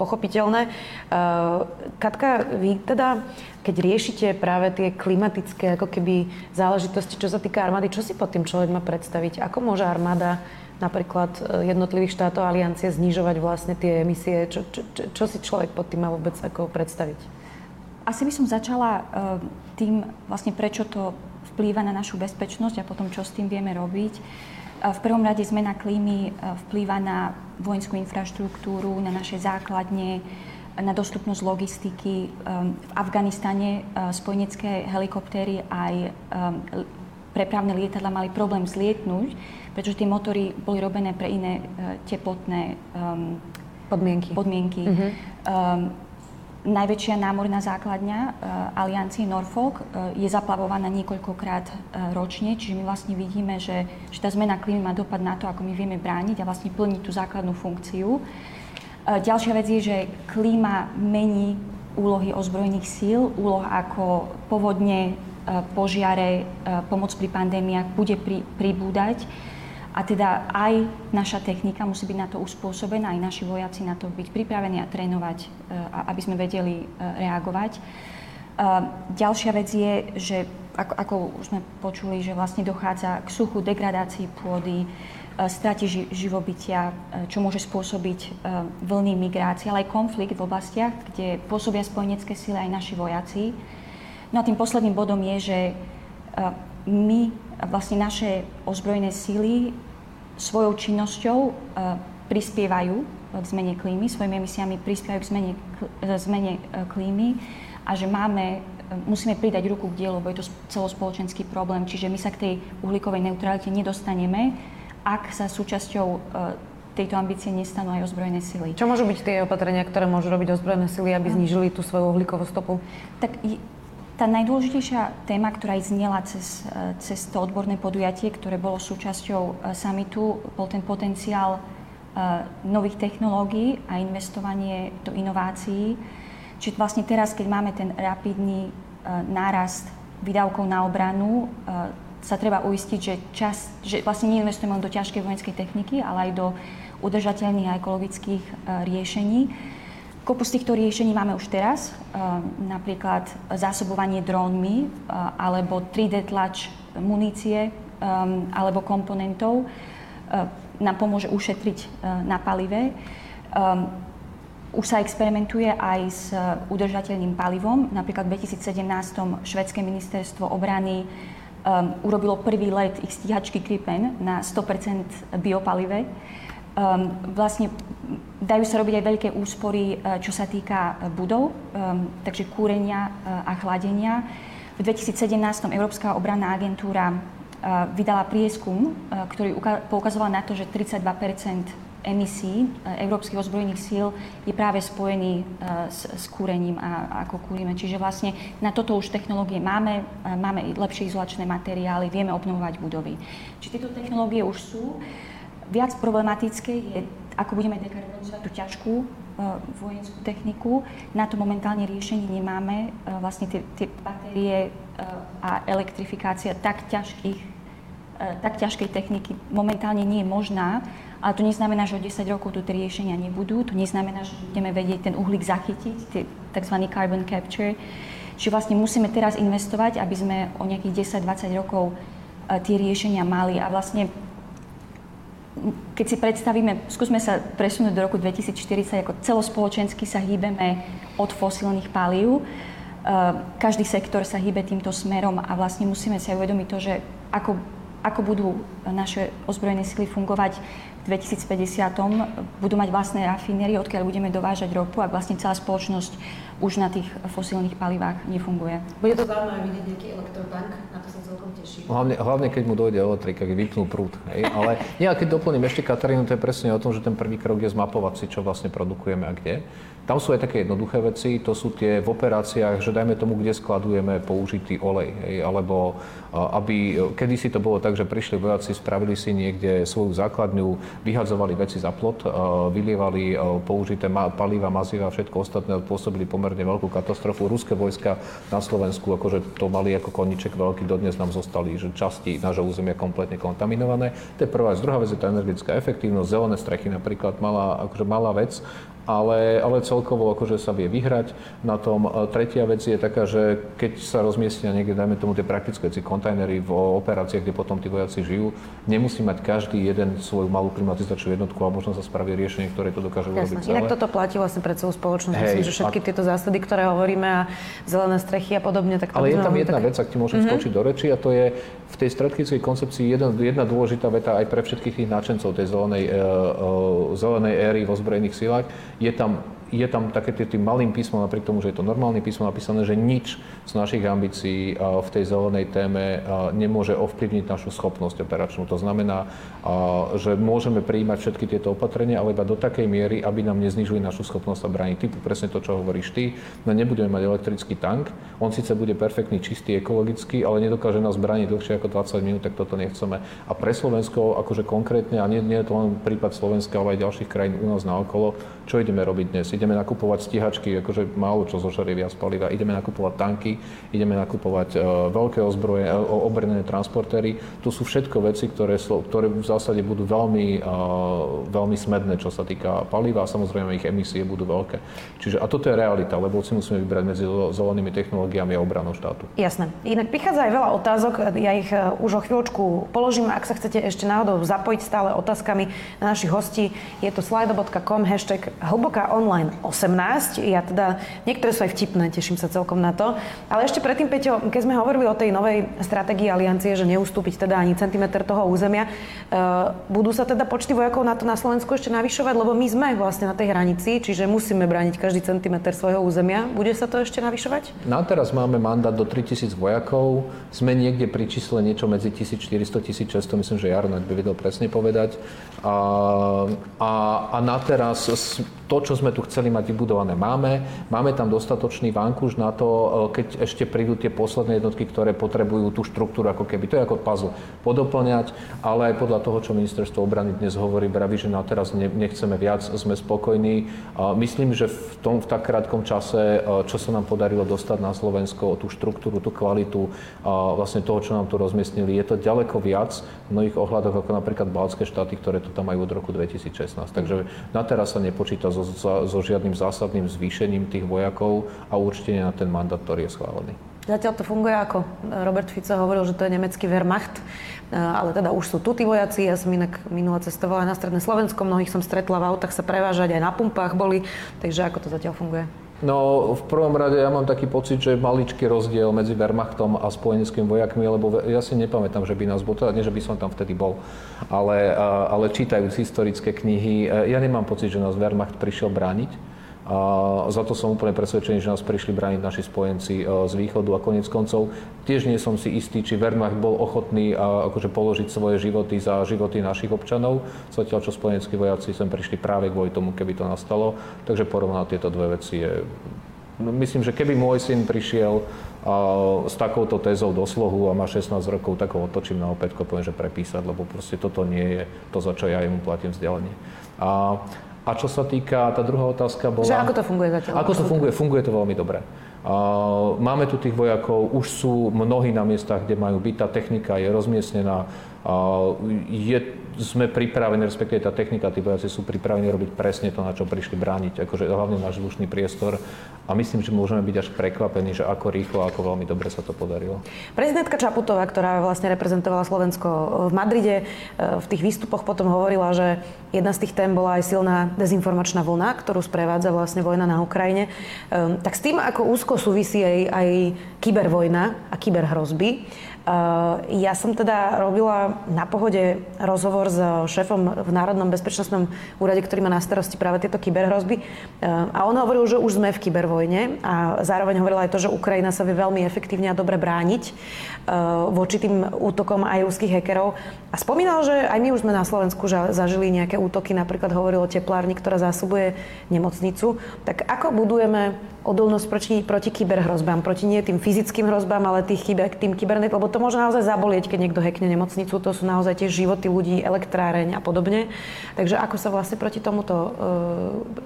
pochopiteľné. Eh, Katka, vy teda, keď riešite práve tie klimatické ako keby záležitosti, čo sa týka armády, čo si pod tým človek má predstaviť? Ako môže armáda napríklad eh, jednotlivých štátov aliancie znižovať vlastne tie emisie? Čo, čo, čo, čo si človek pod tým má vôbec ako predstaviť? Asi by som začala tým, vlastne prečo to vplýva na našu bezpečnosť a potom čo s tým vieme robiť. V prvom rade zmena klímy vplýva na vojenskú infraštruktúru, na naše základne, na dostupnosť logistiky. V Afganistane spojenecké helikoptéry aj prepravné lietadla mali problém zlietnúť, pretože tie motory boli robené pre iné teplotné podmienky. podmienky. Uh-huh. Um, Najväčšia námorná základňa uh, aliancie Norfolk uh, je zaplavovaná niekoľkokrát uh, ročne, čiže my vlastne vidíme, že, že tá zmena klímy má dopad na to, ako my vieme brániť a vlastne plniť tú základnú funkciu. Ďalšia vec je, že klíma mení úlohy ozbrojených síl, úloh ako povodne, požiare, pomoc pri pandémiách bude pri, pribúdať. A teda aj naša technika musí byť na to uspôsobená, aj naši vojaci na to byť pripravení a trénovať, e, aby sme vedeli e, reagovať. E, ďalšia vec je, že ako, ako už sme počuli, že vlastne dochádza k suchu, degradácii pôdy, strati živobytia, čo môže spôsobiť vlny migrácie, ale aj konflikt v oblastiach, kde pôsobia spojenecké sily aj naši vojaci. No a tým posledným bodom je, že my vlastne naše ozbrojené síly svojou činnosťou e, prispievajú k zmene klímy, svojimi emisiami prispievajú k zmene, k zmene e, klímy a že máme, e, musíme pridať ruku k dielu, lebo je to celospoločenský problém, čiže my sa k tej uhlíkovej neutralite nedostaneme, ak sa súčasťou tejto ambície nestanú aj ozbrojené sily. Čo môžu byť tie opatrenia, ktoré môžu robiť ozbrojené sily, aby znížili tú svoju uhlíkovú stopu? Tak tá najdôležitejšia téma, ktorá aj znela cez, e, cez to odborné podujatie, ktoré bolo súčasťou e, samitu, bol ten potenciál e, nových technológií a investovanie do inovácií. Čiže vlastne teraz, keď máme ten rapidný nárast výdavkov na obranu, sa treba uistiť, že, čas, že vlastne neinvestujeme len do ťažkej vojenskej techniky, ale aj do udržateľných a ekologických riešení Kopu z týchto riešení máme už teraz, eh, napríklad zásobovanie drónmi eh, alebo 3D tlač munície eh, alebo komponentov nám pomôže ušetriť na palive. Už sa experimentuje aj s udržateľným palivom. Napríklad v 2017 švedské ministerstvo obrany urobilo prvý let ich stíhačky Gripen na 100% biopalive. Um, vlastne dajú sa robiť aj veľké úspory, uh, čo sa týka uh, budov, um, takže kúrenia uh, a chladenia. V 2017 Európska obranná agentúra vydala prieskum, ktorý uka- poukazoval na to, že 32% emisí európskych ozbrojených síl je práve spojený s, s kúrením a ako kúrime. Čiže vlastne na toto už technológie máme, máme lepšie izolačné materiály, vieme obnovovať budovy. Čiže tieto technológie už sú. Viac problematické je, ako budeme dekarbonizovať tú ťažkú uh, vojenskú techniku. Na to momentálne riešenie nemáme. Uh, vlastne tie, tie batérie uh, a elektrifikácia tak ťažkých, tak ťažkej techniky momentálne nie je možná, ale to neznamená, že o 10 rokov tu tie riešenia nebudú. To neznamená, že budeme vedieť ten uhlík zachytiť, tzv. carbon capture. Čiže vlastne musíme teraz investovať, aby sme o nejakých 10-20 rokov tie riešenia mali. A vlastne keď si predstavíme, skúsme sa presunúť do roku 2040, ako celospoločensky sa hýbeme od fosílnych palív. E, každý sektor sa hýbe týmto smerom a vlastne musíme si uvedomiť to, že ako, ako budú naše ozbrojené sily fungovať 2050. Budú mať vlastné rafinérie, odkiaľ budeme dovážať ropu a vlastne celá spoločnosť už na tých fosílnych palivách nefunguje. Bude to zaujímavé vidieť nejaký elektrotank, na to sa celkom teším. Hlavne, hlavne keď mu dojde elektrika, keď vypnú prúd. Hej? Ale nie, keď doplním ešte Katarínu, to je presne o tom, že ten prvý krok je zmapovať si, čo vlastne produkujeme a kde. Tam sú aj také jednoduché veci, to sú tie v operáciách, že dajme tomu, kde skladujeme použitý olej, hej, alebo aby, kedysi to bolo tak, že prišli vojaci, spravili si niekde svoju základňu, vyhadzovali veci za plot, vylievali použité paliva, maziva, všetko ostatné, pôsobili pomerne veľkú katastrofu. Ruské vojska na Slovensku, akože to mali ako koniček veľký, dodnes nám zostali, že časti nášho územia kompletne kontaminované. To je prvá vec. Druhá vec je tá energetická efektívnosť, zelené strechy napríklad, malá, akože malá vec, ale, ale celkovo akože sa vie vyhrať na tom. Tretia vec je taká, že keď sa rozmiestnia niekde, dajme tomu tie praktické veci, kontajnery v operáciách, kde potom tí vojaci žijú, nemusí mať každý jeden svoju malú klimatizačnú jednotku a možno sa spraví riešenie, ktoré to dokáže urobiť celé. Inak toto platí vlastne pre celú spoločnosť. Hej, Myslím, že všetky a... tieto zásady, ktoré hovoríme a zelené strechy a podobne, tak to Ale je tam jedna tak... vec, ak ti môžem mm-hmm. skočiť do reči, a to je v tej strategickej koncepcii jedna, jedna dôležitá veta aj pre všetkých tých náčencov tej zelenej, uh, uh, zelenej éry v ozbrojených silách. Je tam je tam také tým malým písmom, napriek tomu, že je to normálne písmo napísané, že nič z našich ambícií v tej zelenej téme nemôže ovplyvniť našu schopnosť operačnú. To znamená, že môžeme prijímať všetky tieto opatrenia, ale iba do takej miery, aby nám neznižili našu schopnosť sa brániť. Typu presne to, čo hovoríš ty, no nebudeme mať elektrický tank, on síce bude perfektný, čistý, ekologický, ale nedokáže nás brániť dlhšie ako 20 minút, tak toto nechceme. A pre Slovensko, akože konkrétne, a nie, nie je to len prípad Slovenska, ale aj ďalších krajín u nás na okolo, čo ideme robiť dnes? ideme nakupovať stíhačky, akože málo čo zožerie viac paliva, ideme nakupovať tanky, ideme nakupovať uh, veľké ozbroje, uh, obrnené transportéry. To sú všetko veci, ktoré, ktoré v zásade budú veľmi, uh, veľmi smedné, čo sa týka paliva a samozrejme ich emisie budú veľké. Čiže a toto je realita, lebo si musíme vybrať medzi zelenými technológiami a obranou štátu. Jasné. Inak prichádza aj veľa otázok, ja ich už o chvíľočku položím, ak sa chcete ešte náhodou zapojiť stále otázkami na našich hostí, je to slido.com, hashtag hlboká online 18. Ja teda, niektoré sú aj vtipné, teším sa celkom na to. Ale ešte predtým, Peťo, keď sme hovorili o tej novej stratégii aliancie, že neustúpiť teda ani centimetr toho územia, uh, budú sa teda počty vojakov na to na Slovensku ešte navyšovať, lebo my sme vlastne na tej hranici, čiže musíme brániť každý centimetr svojho územia. Bude sa to ešte navyšovať? Na teraz máme mandát do 3000 vojakov. Sme niekde pri čísle niečo medzi 1400-1600, myslím, že Jarno by vedel presne povedať. A, a, a na teraz to, čo sme tu chceli mať vybudované, máme. Máme tam dostatočný vankúš na to, e, keď ešte prídu tie posledné jednotky, ktoré potrebujú tú štruktúru, ako keby to je ako puzzle, podoplňať, ale aj podľa toho, čo ministerstvo obrany dnes hovorí, vraví, že na teraz nechceme viac, sme spokojní. Myslím, že v tom v tak krátkom čase, e, čo sa nám podarilo dostať na Slovensko, tú štruktúru, tú kvalitu vlastne toho, čo nám tu rozmiestnili, je to ďaleko viac v mnohých ohľadoch ako napríklad baltské štáty, ktoré tu tam majú od roku 2016. Takže na teraz sa nepočíta so so, so žiadnym zásadným zvýšením tých vojakov a určite na ten mandát, ktorý je schválený. Zatiaľ to funguje ako Robert Fico hovoril, že to je nemecký Wehrmacht, e, ale teda už sú tu tí vojaci. Ja som inak minule cestovala na stredné Slovensko, mnohých som stretla v autách sa prevážať, aj na pumpách boli, takže ako to zatiaľ funguje? No, v prvom rade ja mám taký pocit, že maličký rozdiel medzi Wehrmachtom a spojeneckými vojakmi, lebo ja si nepamätám, že by nás bol, teda nie, že by som tam vtedy bol, ale, ale čítajúc historické knihy, e, ja nemám pocit, že nás Wehrmacht prišiel brániť a za to som úplne presvedčený, že nás prišli brániť naši spojenci e, z východu a konec koncov tiež nie som si istý, či Wehrmacht bol ochotný a, akože položiť svoje životy za životy našich občanov, zatiaľ čo spojeneckí vojaci sem prišli práve kvôli tomu, keby to nastalo. Takže porovnať tieto dve veci je... Myslím, že keby môj syn prišiel a, s takouto tézou do slohu a má 16 rokov, tak ho otočím na opätko, poviem, že prepísať, lebo proste toto nie je to, za čo ja mu platím vzdelanie. A a čo sa týka, tá druhá otázka bola... Že ako to funguje zatiaľ? Ako to funguje? Funguje to veľmi dobre. Máme tu tých vojakov, už sú mnohí na miestach, kde majú byť, tá technika je rozmiestnená, je sme pripravení, respektíve tá technika, tí vojaci sú pripravení robiť presne to, na čo prišli brániť, akože hlavne náš vzdušný priestor. A myslím, že môžeme byť až prekvapení, že ako rýchlo, ako veľmi dobre sa to podarilo. Prezidentka Čaputová, ktorá vlastne reprezentovala Slovensko v Madride, e, v tých výstupoch potom hovorila, že jedna z tých tém bola aj silná dezinformačná vlna, ktorú sprevádza vlastne vojna na Ukrajine. E, tak s tým, ako úzko súvisí aj, aj kybervojna a kyberhrozby, ja som teda robila na pohode rozhovor s šéfom v Národnom bezpečnostnom úrade, ktorý má na starosti práve tieto kyberhrozby. A on hovoril, že už sme v kybervojne a zároveň hovoril aj to, že Ukrajina sa vie veľmi efektívne a dobre brániť voči tým útokom aj ruských hekerov. A spomínal, že aj my už sme na Slovensku zažili nejaké útoky, napríklad hovoril o teplárni, ktorá zásobuje nemocnicu. Tak ako budujeme odolnosť proti, proti kyberhrozbám, proti nie tým fyzickým hrozbám, ale tých kyber, tým kybernet, lebo to môže naozaj zabolieť, keď niekto hackne nemocnicu, to sú naozaj tie životy ľudí, elektráreň a podobne. Takže ako sa vlastne proti tomuto e,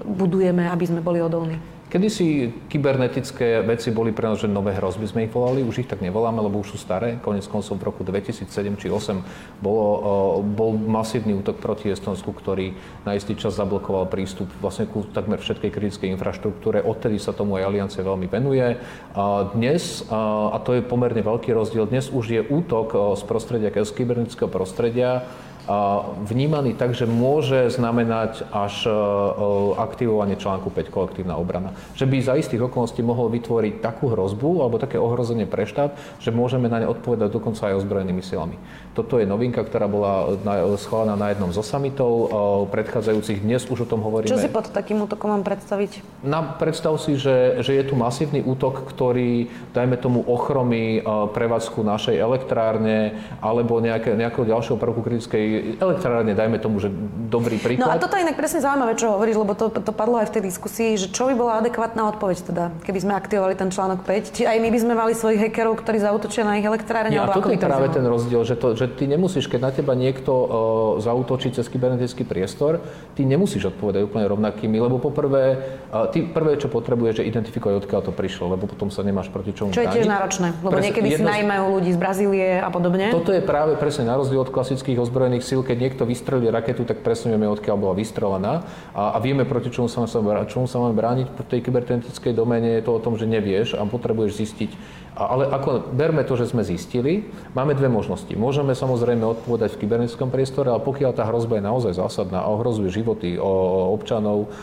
budujeme, aby sme boli odolní? Kedy si kybernetické veci boli pre nás, že nové hrozby sme ich volali, už ich tak nevoláme, lebo už sú staré. Konec koncov v roku 2007 či 2008 bolo, bol masívny útok proti Estonsku, ktorý na istý čas zablokoval prístup vlastne ku takmer všetkej kritickej infraštruktúre. Odtedy sa tomu aj Aliancia veľmi venuje. A dnes, a to je pomerne veľký rozdiel, dnes už je útok z prostredia, z kybernetického prostredia, vnímaný tak, že môže znamenať až e, e, aktivovanie článku 5 kolektívna obrana. Že by za istých okolností mohol vytvoriť takú hrozbu alebo také ohrozenie pre štát, že môžeme na ne odpovedať dokonca aj ozbrojenými silami. Toto je novinka, ktorá bola schválená na jednom zo samitov predchádzajúcich. Dnes už o tom hovoríme. Čo si pod takým útokom mám predstaviť? Na, predstav si, že, že je tu masívny útok, ktorý, dajme tomu, ochromí prevádzku našej elektrárne alebo nejaké, nejakého ďalšieho prvku kritickej elektrárne, dajme tomu, že dobrý príklad. No a toto je inak presne zaujímavé, čo hovoríš, lebo to, to padlo aj v tej diskusii, že čo by bola adekvátna odpoveď teda, keby sme aktivovali ten článok 5. Či aj my by sme mali svojich hackerov, ktorí zautočia na ich elektrárne? Ja, toto je práve ten rozdiel, že, to, že ty nemusíš, keď na teba niekto uh, zautočí cez kybernetický priestor, ty nemusíš odpovedať úplne rovnakými, lebo poprvé, uh, ty prvé, čo potrebuješ, je identifikovať, odkiaľ to prišlo, lebo potom sa nemáš proti čomu Čo je tiež náročné, lebo Pres, niekedy jedno... si najmajú ľudí z Brazílie a podobne. Toto je práve presne na rozdiel od klasických ozbrojených síl, keď niekto vystrelí raketu, tak presne vieme, odkiaľ bola vystrelená a, a vieme, proti čomu sa, čomu sa máme brániť. V tej kybernetickej domene je to o tom, že nevieš a potrebuješ zistiť, ale ako berme to, že sme zistili, máme dve možnosti. Môžeme samozrejme odpovedať v kybernetickom priestore, ale pokiaľ tá hrozba je naozaj zásadná a ohrozuje životy občanov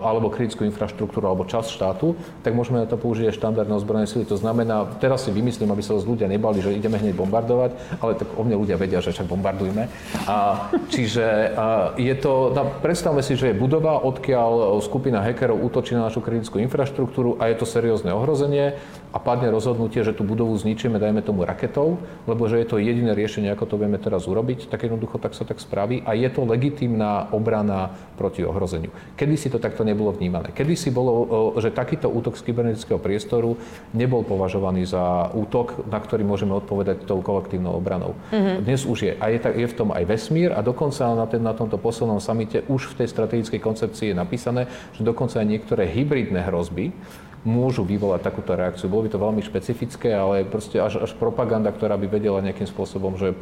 alebo kritickú infraštruktúru alebo čas štátu, tak môžeme na to použiť aj štandardné ozbrojené sily. To znamená, teraz si vymyslím, aby sa ľudia nebali, že ideme hneď bombardovať, ale tak o mne ľudia vedia, že však bombardujme. A, čiže a, je to, no, predstavme si, že je budova, odkiaľ skupina hackerov útočí na našu kritickú infraštruktúru a je to seriózne ohrozenie a padne rozhodnutie, že tú budovu zničíme, dajme tomu raketou, lebo že je to jediné riešenie, ako to vieme teraz urobiť, tak jednoducho tak sa tak spraví a je to legitímna obrana proti ohrozeniu. Kedy si to takto nebolo vnímané? Kedy si bolo, že takýto útok z kybernetického priestoru nebol považovaný za útok, na ktorý môžeme odpovedať tou kolektívnou obranou. Mm-hmm. Dnes už je. A je, je v tom aj vesmír a dokonca na, ten, na tomto poslednom samite už v tej strategickej koncepcii je napísané, že dokonca aj niektoré hybridné hrozby, môžu vyvolať takúto reakciu. Bolo by to veľmi špecifické, ale proste až, až propaganda, ktorá by vedela nejakým spôsobom, že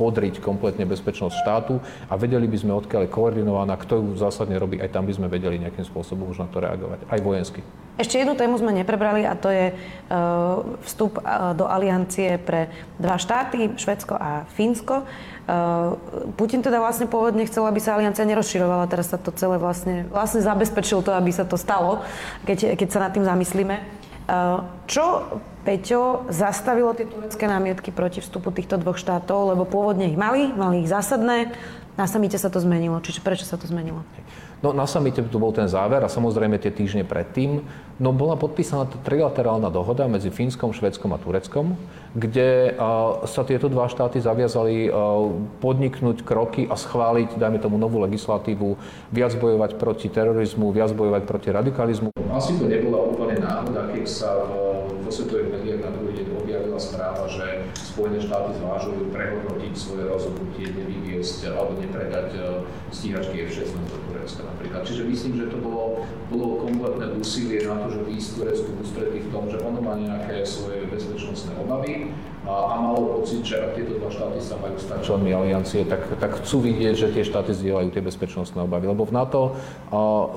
podriť kompletne bezpečnosť štátu a vedeli by sme, odkiaľ je koordinovaná, kto ju zásadne robí, aj tam by sme vedeli nejakým spôsobom už na to reagovať, aj vojensky. Ešte jednu tému sme neprebrali a to je uh, vstup uh, do aliancie pre dva štáty, Švedsko a Fínsko. Uh, Putin teda vlastne pôvodne chcel, aby sa aliancia nerozširovala, teraz sa to celé vlastne, vlastne zabezpečil to, aby sa to stalo, keď, keď sa nad tým zamyslíme. Uh, čo Peťo zastavilo tie turecké námietky proti vstupu týchto dvoch štátov, lebo pôvodne ich mali, mali ich zásadné, na samite sa to zmenilo. Čiže prečo sa to zmenilo? No na samite tu bol ten záver a samozrejme tie týždne predtým. No bola podpísaná trilaterálna dohoda medzi Fínskom, Švedskom a Tureckom, kde sa tieto dva štáty zaviazali podniknúť kroky a schváliť, dajme tomu, novú legislatívu, viac bojovať proti terorizmu, viac bojovať proti radikalizmu. Asi to nebola úplne náhoda, keď sa vo svetových médiách na druhý objavila správa, že Spojené štáty zvážujú prehodnotiť svoje rozhodnutie nevyviesť alebo nepredať e, stíhačky F-16 do Turecka napríklad. Čiže myslím, že to bolo, bolo kompletné úsilie na to, že výjsť Turecku ústretí v tom, že ono má nejaké svoje bezpečnostné obavy a, a malo pocit, že ak tieto dva štáty sa majú stať členmi aliancie, tak, tak chcú vidieť, že tie štáty zdieľajú tie bezpečnostné obavy. Lebo v NATO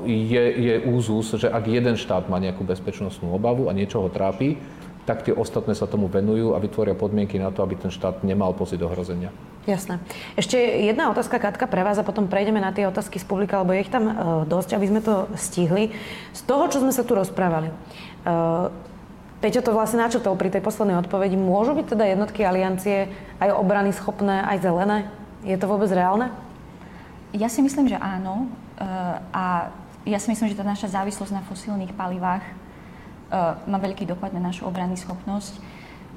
je, je úzus, že ak jeden štát má nejakú bezpečnostnú obavu a niečo ho trápi, tak tie ostatné sa tomu venujú a vytvoria podmienky na to, aby ten štát nemal pocit ohrozenia. Jasné. Ešte jedna otázka, Katka, pre vás a potom prejdeme na tie otázky z publika, lebo je ich tam uh, dosť, aby sme to stihli. Z toho, čo sme sa tu rozprávali, uh, Peťo to vlastne načrtol pri tej poslednej odpovedi. Môžu byť teda jednotky aliancie aj obrany schopné, aj zelené? Je to vôbec reálne? Ja si myslím, že áno. Uh, a ja si myslím, že tá naša závislosť na fosílnych palivách má veľký dopad na našu obrany schopnosť.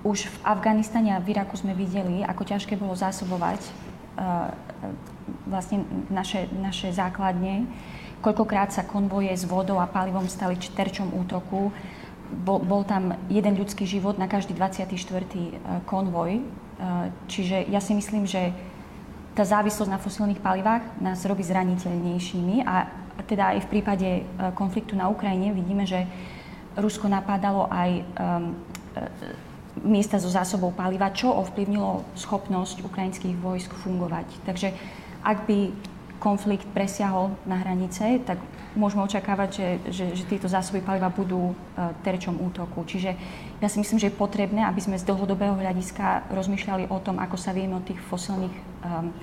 Už v Afganistane a v Iraku sme videli, ako ťažké bolo zásobovať uh, vlastne naše, naše základne. Koľkokrát sa konvoje s vodou a palivom stali terčom útoku. Bol, bol tam jeden ľudský život na každý 24. konvoj. Čiže ja si myslím, že tá závislosť na fosílnych palivách nás robí zraniteľnejšími a teda aj v prípade konfliktu na Ukrajine vidíme, že Rusko napádalo aj miesta so zásobou paliva, čo ovplyvnilo schopnosť ukrajinských vojsk fungovať. Takže ak by konflikt presiahol na hranice, tak môžeme očakávať, že, že, že tieto zásoby paliva budú uh, terčom útoku. Čiže ja si myslím, že je potrebné, aby sme z dlhodobého hľadiska rozmýšľali o tom, ako sa vieme od tých fosilných um,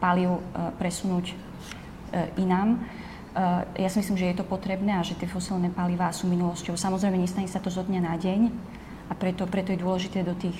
palív uh, presunúť uh, inám. Uh, ja si myslím, že je to potrebné a že tie fosilné palivá sú minulosťou. Samozrejme, nestane sa to zo dňa na deň, a preto, preto je dôležité do tých,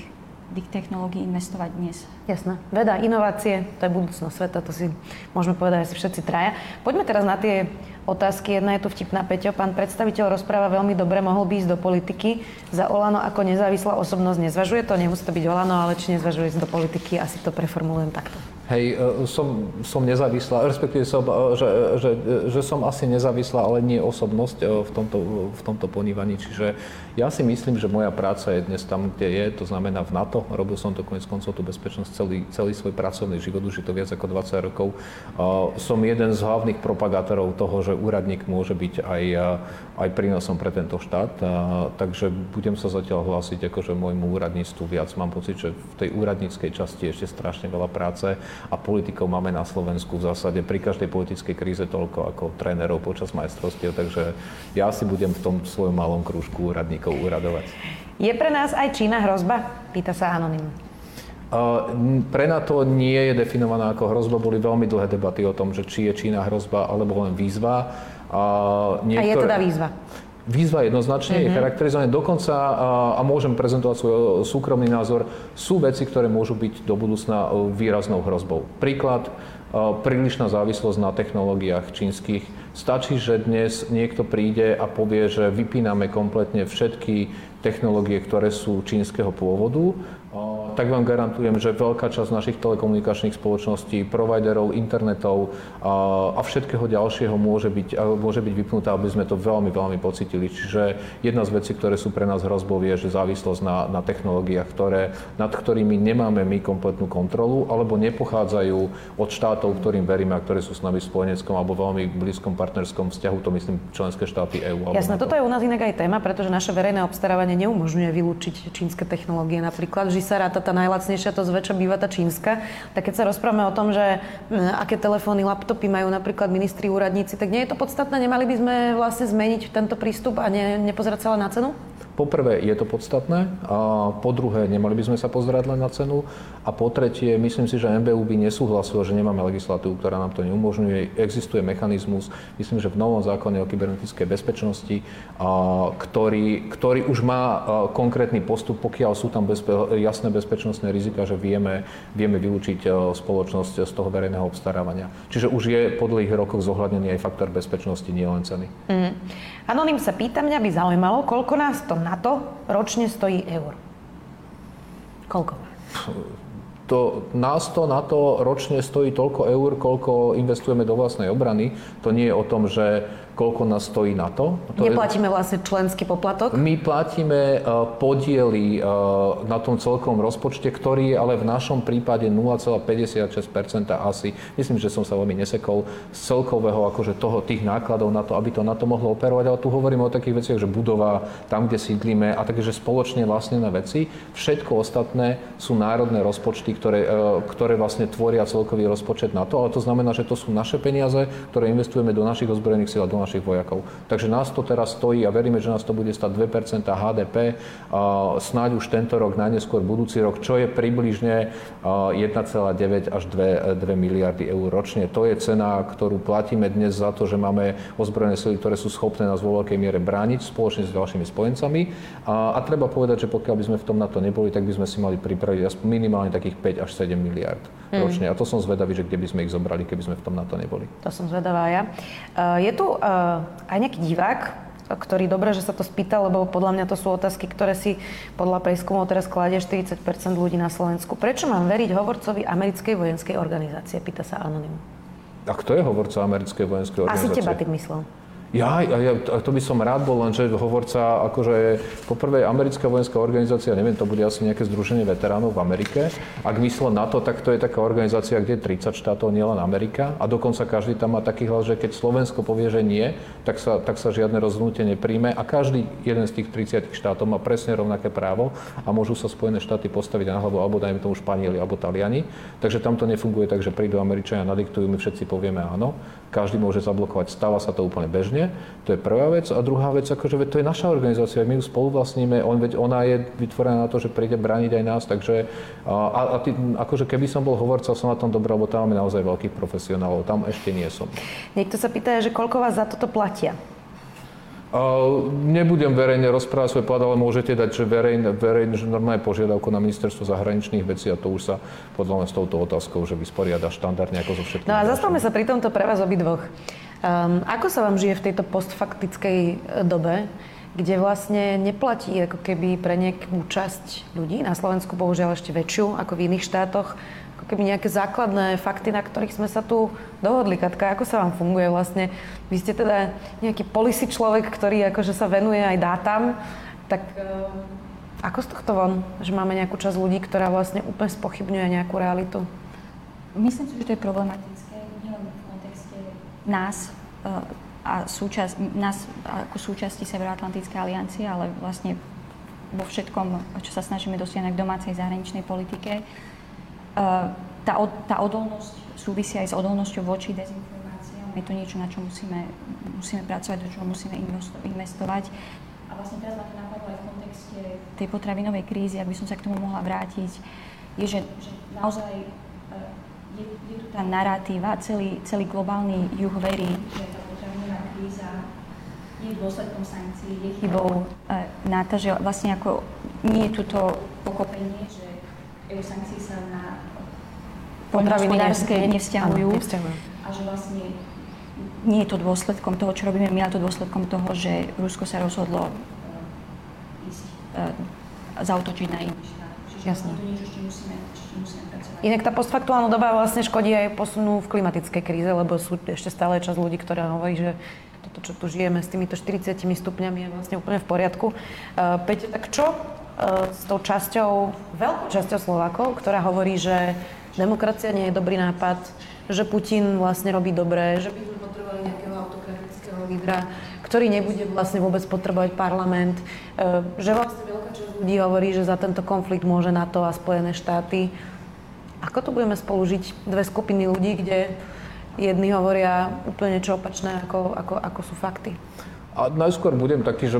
tých technológií investovať dnes. Jasné. Veda, inovácie, to je budúcnosť sveta, to si môžeme povedať asi všetci traja. Poďme teraz na tie otázky. Jedna je tu vtipná, Peťo. Pán predstaviteľ rozpráva veľmi dobre, mohol by ísť do politiky. Za Olano ako nezávislá osobnosť nezvažuje to? Nemusí to byť Olano, ale či nezvažuje ísť do politiky? Asi to preformulujem takto. Hej, e, som, som nezávislá, respektíve som, e, že, že, že som asi nezávislá, ale nie osobnosť e, v tomto, v tomto ponívaní. Čiže ja si myslím, že moja práca je dnes tam, kde je, to znamená v NATO. Robil som to konec koncov tú bezpečnosť celý, celý svoj pracovný život, už je to viac ako 20 rokov. Som jeden z hlavných propagátorov toho, že úradník môže byť aj, aj prínosom pre tento štát. Takže budem sa zatiaľ hlásiť akože môjmu úradníctvu viac. Mám pocit, že v tej úradníckej časti je ešte strašne veľa práce a politikov máme na Slovensku v zásade pri každej politickej kríze toľko ako trénerov počas majstrovstiev, takže ja si budem v tom svojom malom krúžku úradníkov uradovať. Je pre nás aj Čína hrozba? Pýta sa Anonym. Pre NATO nie je definovaná ako hrozba. Boli veľmi dlhé debaty o tom, že či je Čína hrozba alebo len výzva. Uh, niektoré... A je teda výzva? Výzva jednoznačne mm-hmm. je mhm. charakterizovaná dokonca, a, a môžem prezentovať svoj súkromný názor, sú veci, ktoré môžu byť do budúcna výraznou hrozbou. Príklad, prílišná závislosť na technológiách čínskych. Stačí, že dnes niekto príde a povie, že vypíname kompletne všetky technológie, ktoré sú čínskeho pôvodu tak vám garantujem, že veľká časť našich telekomunikačných spoločností, providerov, internetov a, všetkého ďalšieho môže byť, môže byť vypnutá, aby sme to veľmi, veľmi pocitili. Čiže jedna z vecí, ktoré sú pre nás hrozbou, je, že závislosť na, na technológiách, ktoré, nad ktorými nemáme my kompletnú kontrolu, alebo nepochádzajú od štátov, ktorým veríme a ktoré sú s nami v spojeneckom alebo veľmi blízkom partnerskom vzťahu, to myslím členské štáty EÚ. Jasné, toto je u nás inak aj téma, pretože naše verejné obstarávanie neumožňuje vylúčiť čínske technológie. Napríklad, že sa ráta tá najlacnejšia, to zväčša býva tá čínska. Tak keď sa rozprávame o tom, že aké telefóny, laptopy majú napríklad ministri, úradníci, tak nie je to podstatné? Nemali by sme vlastne zmeniť tento prístup a ne, nepozerať sa len na cenu? Poprvé je to podstatné a po druhé nemali by sme sa pozerať len na cenu a po tretie myslím si, že MBU by nesúhlasilo, že nemáme legislatívu, ktorá nám to neumožňuje. Existuje mechanizmus, myslím, že v novom zákone o kybernetickej bezpečnosti, ktorý, ktorý už má konkrétny postup, pokiaľ sú tam bezpe- jasné bezpečnostné rizika, že vieme, vieme vylúčiť spoločnosť z toho verejného obstarávania. Čiže už je po dlhých rokoch zohľadnený aj faktor bezpečnosti, nielen ceny. Mm. Anonym sa pýta, mňa by zaujímalo, koľko nás to na to ročne stojí eur? Koľko? To, nás to na to ročne stojí toľko eur, koľko investujeme do vlastnej obrany. To nie je o tom, že koľko nás stojí na to. to Neplatíme je, vlastne členský poplatok? My platíme uh, podiely uh, na tom celkom rozpočte, ktorý je ale v našom prípade 0,56% asi, myslím, že som sa veľmi nesekol, z celkového akože toho, tých nákladov na to, aby to na to mohlo operovať. Ale tu hovoríme o takých veciach, že budova, tam, kde sídlíme a takže spoločne vlastne na veci. Všetko ostatné sú národné rozpočty, ktoré, uh, ktoré vlastne tvoria celkový rozpočet na to, ale to znamená, že to sú naše peniaze, ktoré investujeme do našich ozbrojených síl a do našich vojakov. Takže nás to teraz stojí a veríme, že nás to bude stať 2% HDP, snáď už tento rok, najneskôr budúci rok, čo je približne 1,9 až 2, 2 miliardy eur ročne. To je cena, ktorú platíme dnes za to, že máme ozbrojené sily, ktoré sú schopné nás vo veľkej miere brániť spoločne s ďalšími spojencami. A, a treba povedať, že pokiaľ by sme v tom na to neboli, tak by sme si mali pripraviť minimálne takých 5 až 7 miliard mm. ročne. A to som zvedavý, že kde by sme ich zobrali, keby sme v tom na to neboli. To som zvedavá ja. Je tu uh, aj nejaký divák, ktorý dobre, že sa to spýtal, lebo podľa mňa to sú otázky, ktoré si podľa prieskumov teraz kladie 40 ľudí na Slovensku. Prečo mám veriť hovorcovi americkej vojenskej organizácie? Pýta sa Anonym. A kto je hovorca americkej vojenskej organizácie? Asi teba tým myslel. Ja, ja, to by som rád bol, lenže hovorca, akože poprvé americká vojenská organizácia, neviem, to bude asi nejaké združenie veteránov v Amerike. Ak myslel na to, tak to je taká organizácia, kde je 30 štátov, nielen Amerika. A dokonca každý tam má taký hlas, že keď Slovensko povie, že nie, tak sa, tak sa žiadne rozhodnutie nepríjme. A každý jeden z tých 30 štátov má presne rovnaké právo a môžu sa Spojené štáty postaviť na hlavu, alebo dajme tomu Španieli, alebo Taliani. Takže tam to nefunguje tak, že prídu Američania, nadiktujú, my všetci povieme áno. Každý môže zablokovať, stáva sa to úplne bežne. To je prvá vec. A druhá vec, akože to je naša organizácia, my ju spoluvlastníme, on, veď ona je vytvorená na to, že príde brániť aj nás, takže a, a tý, akože keby som bol hovorca, som na tom dobrý, lebo tam máme naozaj veľkých profesionálov, tam ešte nie som. Niekto sa pýta, že koľko vás za toto platia? Nebudem verejne rozprávať svoj plat, ale môžete dať, že verejne, verejne že normálne požiadavku na ministerstvo zahraničných vecí a to už sa podľa mňa s touto otázkou, že vysporiada štandardne ako so všetkými. No a zastavme sa pri tomto pre vás obidvoch. Um, ako sa vám žije v tejto postfaktickej e, dobe, kde vlastne neplatí ako keby pre nejakú časť ľudí, na Slovensku bohužiaľ ešte väčšiu ako v iných štátoch, keby nejaké základné fakty, na ktorých sme sa tu dohodli. Katka, ako sa vám funguje vlastne? Vy ste teda nejaký policy človek, ktorý akože sa venuje aj dátam, tak um, ako z tohto von, že máme nejakú časť ľudí, ktorá vlastne úplne spochybňuje nejakú realitu? Myslím si, že to je problematické nás eh, a súčasť, nás ako súčasti Severoatlantickej aliancie, ale vlastne vo všetkom, čo sa snažíme dosiahnuť v domácej zahraničnej politike. Eh, tá, tá odolnosť súvisí aj s odolnosťou voči dezinformáciám. Je to niečo, na čo musíme, musíme pracovať, do čoho musíme investovať. A vlastne teraz ma to napadlo aj v kontexte tej potravinovej krízy, ak by som sa k tomu mohla vrátiť, je, že, že naozaj je, je tu tá narratíva, celý, celý globálny juh verí, že tá potravinová kríza je dôsledkom sankcií, je chybou e, na to, že vlastne ako nie je tu to pochopenie, že sankcií sa na potravinárske nevzťahujú, a že vlastne nie je to dôsledkom toho, čo robíme my, ale to dôsledkom toho, že Rusko sa rozhodlo uh, ísť, uh, zautočiť na iný štát. Čiže Jasne. to niečo, čo musíme, čo musíme Inak tá postfaktuálna doba vlastne škodí aj posunu v klimatickej kríze, lebo sú ešte stále čas ľudí, ktorá hovorí, že toto, čo tu žijeme s týmito 40 stupňami je vlastne úplne v poriadku. Uh, Peť, tak čo s tou časťou, veľkou časťou Slovákov, ktorá hovorí, že demokracia nie je dobrý nápad, že Putin vlastne robí dobré, že by sme potrebovali nejakého autokratického lídra, ktorý nebude vlastne vôbec potrebovať parlament, uh, že vlastne veľká časť ľudí hovorí, že za tento konflikt môže NATO a Spojené štáty. Ako tu budeme spolu žiť dve skupiny ľudí, kde jedni hovoria úplne niečo opačné, ako, ako, ako sú fakty? A najskôr budem taký, že,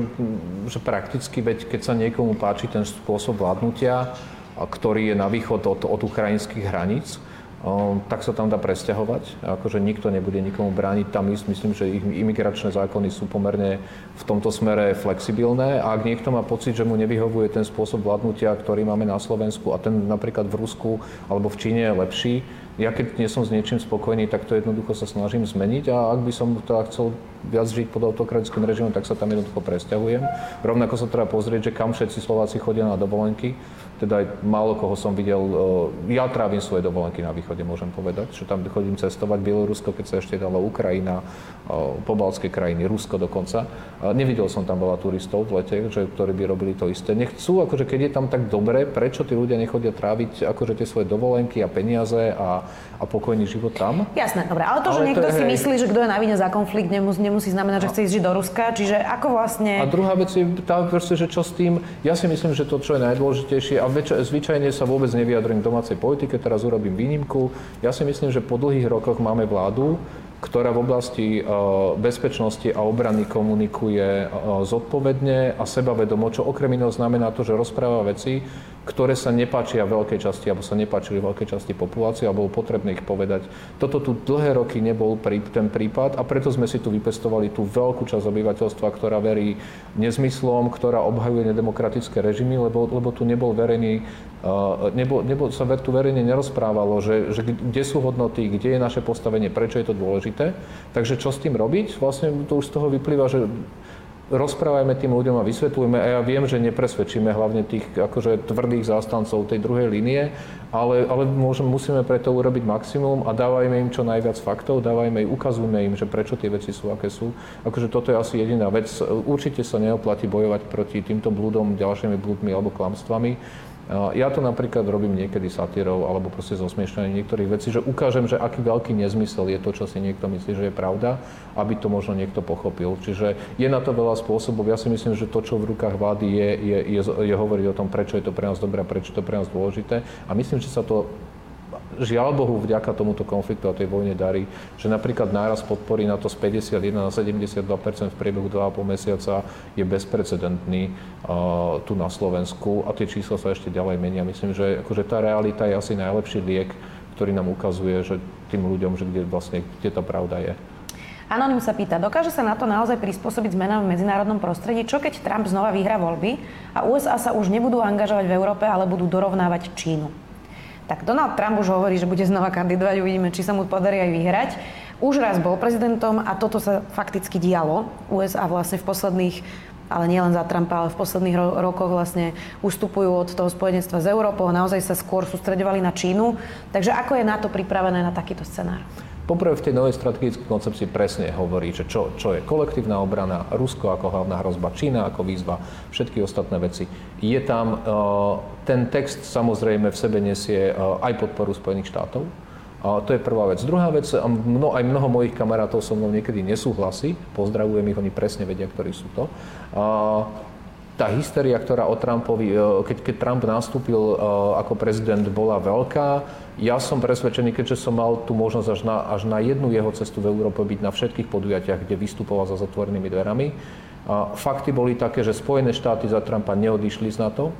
že prakticky, veď keď sa niekomu páči ten spôsob vládnutia, ktorý je na východ od, od ukrajinských hraníc, tak sa tam dá presťahovať. Akože nikto nebude nikomu brániť tam ísť. Myslím, že ich imigračné zákony sú pomerne v tomto smere flexibilné. A ak niekto má pocit, že mu nevyhovuje ten spôsob vládnutia, ktorý máme na Slovensku a ten napríklad v Rusku alebo v Číne je lepší, ja keď nie som s niečím spokojný, tak to jednoducho sa snažím zmeniť a ak by som teda chcel viac žiť pod autokratickým režimom, tak sa tam jednoducho presťahujem. Rovnako sa treba pozrieť, že kam všetci Slováci chodia na dovolenky teda aj málo koho som videl, ja trávim svoje dovolenky na východe, môžem povedať, že tam chodím cestovať, Bielorusko, keď sa ešte dalo Ukrajina, pobalské krajiny, Rusko dokonca. Nevidel som tam veľa turistov v lete, že, ktorí by robili to isté. Nechcú, akože keď je tam tak dobre, prečo tí ľudia nechodia tráviť akože tie svoje dovolenky a peniaze a, a pokojný život tam? Jasné, dobre, ale to, že ale niekto to je, si hej. myslí, že kto je na vine za konflikt, nemusí, nemusí znamenať, že chce ísť žiť do Ruska, čiže ako vlastne... A druhá vec je tá, že čo s tým, ja si myslím, že to, čo je najdôležitejšie, a väč- zvyčajne sa vôbec nevyjadrujem k domácej politike, teraz urobím výnimku. Ja si myslím, že po dlhých rokoch máme vládu, ktorá v oblasti e, bezpečnosti a obrany komunikuje e, zodpovedne a sebavedomo, čo okrem iného znamená to, že rozpráva veci, ktoré sa nepáčia veľkej časti, alebo sa nepáčili veľkej časti populácie, alebo bolo potrebné ich povedať. Toto tu dlhé roky nebol prí, ten prípad a preto sme si tu vypestovali tú veľkú časť obyvateľstva, ktorá verí nezmyslom, ktorá obhajuje nedemokratické režimy, lebo, lebo tu nebol verejný, uh, nebol, nebol, sa tu verejne nerozprávalo, že, že kde sú hodnoty, kde je naše postavenie, prečo je to dôležité. Takže čo s tým robiť? Vlastne to už z toho vyplýva, že rozprávajme tým ľuďom a vysvetľujme. A ja viem, že nepresvedčíme hlavne tých akože tvrdých zástancov tej druhej línie, ale, ale môžem, musíme preto urobiť maximum a dávajme im čo najviac faktov, dávajme im, ukazujme im, že prečo tie veci sú, aké sú. Akože toto je asi jediná vec. Určite sa neoplatí bojovať proti týmto blúdom, ďalšími blúdmi alebo klamstvami ja to napríklad robím niekedy satírov alebo proste zosmiešňaním niektorých vecí, že ukážem, že aký veľký nezmysel je to, čo si niekto myslí, že je pravda, aby to možno niekto pochopil. Čiže je na to veľa spôsobov. Ja si myslím, že to, čo v rukách vlády je, je, je, je hovoriť o tom, prečo je to pre nás dobré prečo je to pre nás dôležité. A myslím, že sa to žiaľ Bohu vďaka tomuto konfliktu a tej vojne darí, že napríklad náraz podpory na to z 51 na 72% v priebehu 2,5 mesiaca je bezprecedentný uh, tu na Slovensku a tie čísla sa ešte ďalej menia. Myslím, že akože tá realita je asi najlepší liek, ktorý nám ukazuje, že tým ľuďom, že kde vlastne kde tá pravda je. Anonym sa pýta, dokáže sa na to naozaj prispôsobiť zmenám v medzinárodnom prostredí? Čo keď Trump znova vyhrá voľby a USA sa už nebudú angažovať v Európe, ale budú dorovnávať Čínu? Tak Donald Trump už hovorí, že bude znova kandidovať, uvidíme, či sa mu podarí aj vyhrať. Už raz bol prezidentom a toto sa fakticky dialo. USA vlastne v posledných ale nielen za Trumpa, ale v posledných ro- rokoch vlastne ustupujú od toho spojenectva s Európou a naozaj sa skôr sústredovali na Čínu. Takže ako je NATO pripravené na takýto scenár? Poprvé v tej novej strategickej koncepcii presne hovorí, že čo, čo je kolektívna obrana, Rusko ako hlavná hrozba, Čína ako výzva, všetky ostatné veci. Je tam, uh, ten text samozrejme v sebe nesie uh, aj podporu Spojených štátov, to je prvá vec. Druhá vec, mno, aj mnoho mojich kamarátov so mnou niekedy nesúhlasí, pozdravujem ich, oni presne vedia, ktorí sú to. Tá hysteria, ktorá o Trumpovi, e, keď, keď Trump nastúpil e, ako prezident, bola veľká. Ja som presvedčený, keďže som mal tú možnosť až na, až na jednu jeho cestu v Európe byť na všetkých podujatiach, kde vystupoval za zatvorenými dverami. Fakty boli také, že Spojené štáty za Trumpa neodišli z NATO,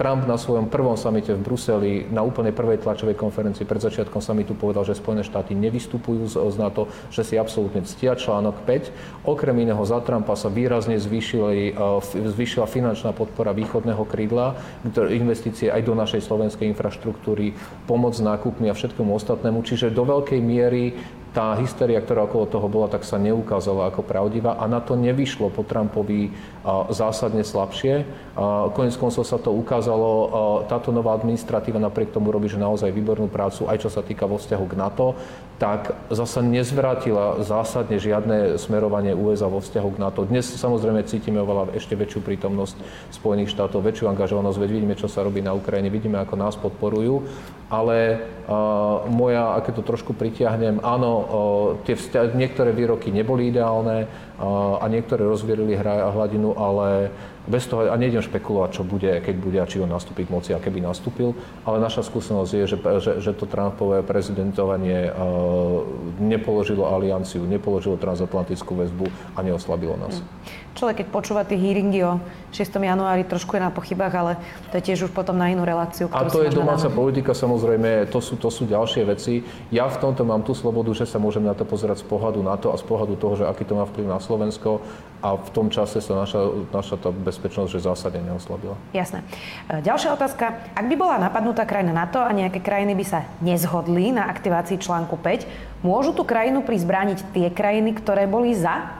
Trump na svojom prvom samite v Bruseli na úplne prvej tlačovej konferencii pred začiatkom samitu povedal, že Spojené štáty nevystupujú z NATO, že si absolútne ctia článok 5. Okrem iného za Trumpa sa výrazne zvýšili, e, zvýšila finančná podpora východného krídla, investície aj do našej slovenskej infraštruktúry, pomoc nákupmi a všetkému ostatnému. Čiže do veľkej miery tá hysteria, ktorá okolo toho bola, tak sa neukázala ako pravdivá a na to nevyšlo po Trumpovi zásadne slabšie. Konec koncov sa to ukázalo, táto nová administratíva napriek tomu robí, že naozaj výbornú prácu, aj čo sa týka vo vzťahu k NATO, tak zasa nezvrátila zásadne žiadne smerovanie USA vo vzťahu k NATO. Dnes samozrejme cítime oveľa ešte väčšiu prítomnosť Spojených štátov, väčšiu angažovanosť, veď vidíme, čo sa robí na Ukrajine, vidíme, ako nás podporujú, ale uh, moja, aké to trošku pritiahnem, áno, tie vzťa- niektoré výroky neboli ideálne a niektoré rozvierili hladinu, ale bez toho, a nejdem špekulovať, čo bude, keď bude a či on nastúpi k moci a keby nastúpil, ale naša skúsenosť je, že, že, že to Trumpové prezidentovanie uh, nepoložilo alianciu, nepoložilo transatlantickú väzbu a neoslabilo nás. Mm. Človek, keď počúva tie hearingy o 6. januári, trošku je na pochybách, ale to je tiež už potom na inú reláciu. A to je domáca dáme. politika, samozrejme, to sú, to sú ďalšie veci. Ja v tomto mám tú slobodu, že sa môžem na to pozerať z pohľadu na to a z pohľadu toho, že aký to má vplyv na Slovensko a v tom čase sa naša, naša tá bezpečnosť že zásadne neoslabila. Jasné. E, ďalšia otázka. Ak by bola napadnutá krajina NATO a nejaké krajiny by sa nezhodli na aktivácii článku 5, môžu tú krajinu prizbrániť tie krajiny, ktoré boli za?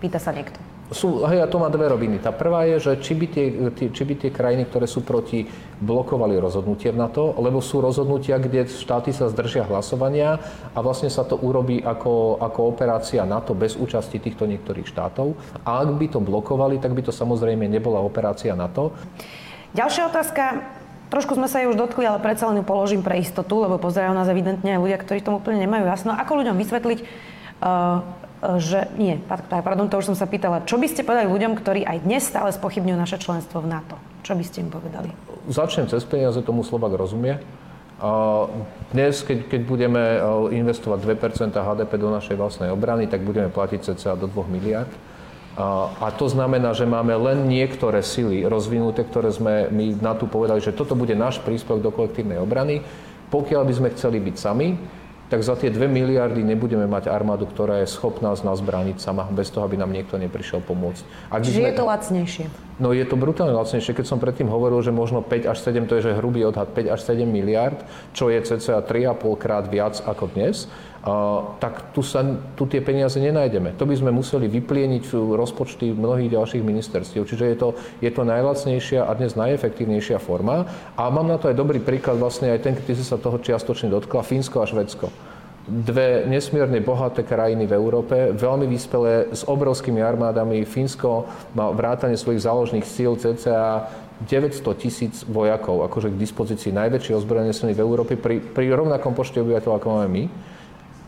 Pýta sa niekto sú, hej, a to má dve roviny. Tá prvá je, že či by, tie, či by tie krajiny, ktoré sú proti, blokovali rozhodnutie v NATO, lebo sú rozhodnutia, kde štáty sa zdržia hlasovania a vlastne sa to urobí ako, ako operácia NATO bez účasti týchto niektorých štátov. A ak by to blokovali, tak by to samozrejme nebola operácia NATO. Ďalšia otázka. Trošku sme sa jej už dotkli, ale predsa len ju položím pre istotu, lebo pozerajú nás evidentne aj ľudia, ktorí tomu úplne nemajú jasno. Ako ľuďom vysvetliť, že nie, pardon, to už som sa pýtala, čo by ste povedali ľuďom, ktorí aj dnes stále spochybňujú naše členstvo v NATO? Čo by ste im povedali? Začnem cez peniaze, tomu Slovak rozumie. Dnes, keď, keď budeme e, investovať 2% HDP do našej vlastnej obrany, tak budeme platiť cca do 2 miliard. A to znamená, že máme len niektoré sily rozvinuté, ktoré sme my na tu povedali, že toto bude náš príspevok do kolektívnej obrany. Pokiaľ by sme chceli byť sami, tak za tie 2 miliardy nebudeme mať armádu, ktorá je schopná z nás brániť sama, bez toho, aby nám niekto neprišiel pomôcť. Ak Čiže sme... je to lacnejšie? No je to brutálne lacnejšie. Keď som predtým hovoril, že možno 5 až 7, to je že hrubý odhad 5 až 7 miliard, čo je cca 3,5 krát viac ako dnes, tak tu, sa, tu tie peniaze nenájdeme. To by sme museli vyplieniť rozpočty mnohých ďalších ministerstiev. Čiže je to, je to najlacnejšia a dnes najefektívnejšia forma. A mám na to aj dobrý príklad, vlastne aj ten, si sa toho čiastočne dotkla, Fínsko a Švedsko dve nesmierne bohaté krajiny v Európe, veľmi vyspelé, s obrovskými armádami. Fínsko má vrátane svojich záložných síl cca 900 tisíc vojakov, akože k dispozícii najväčšie ozbrojené sily v Európe pri, pri rovnakom počte obyvateľov, ako máme my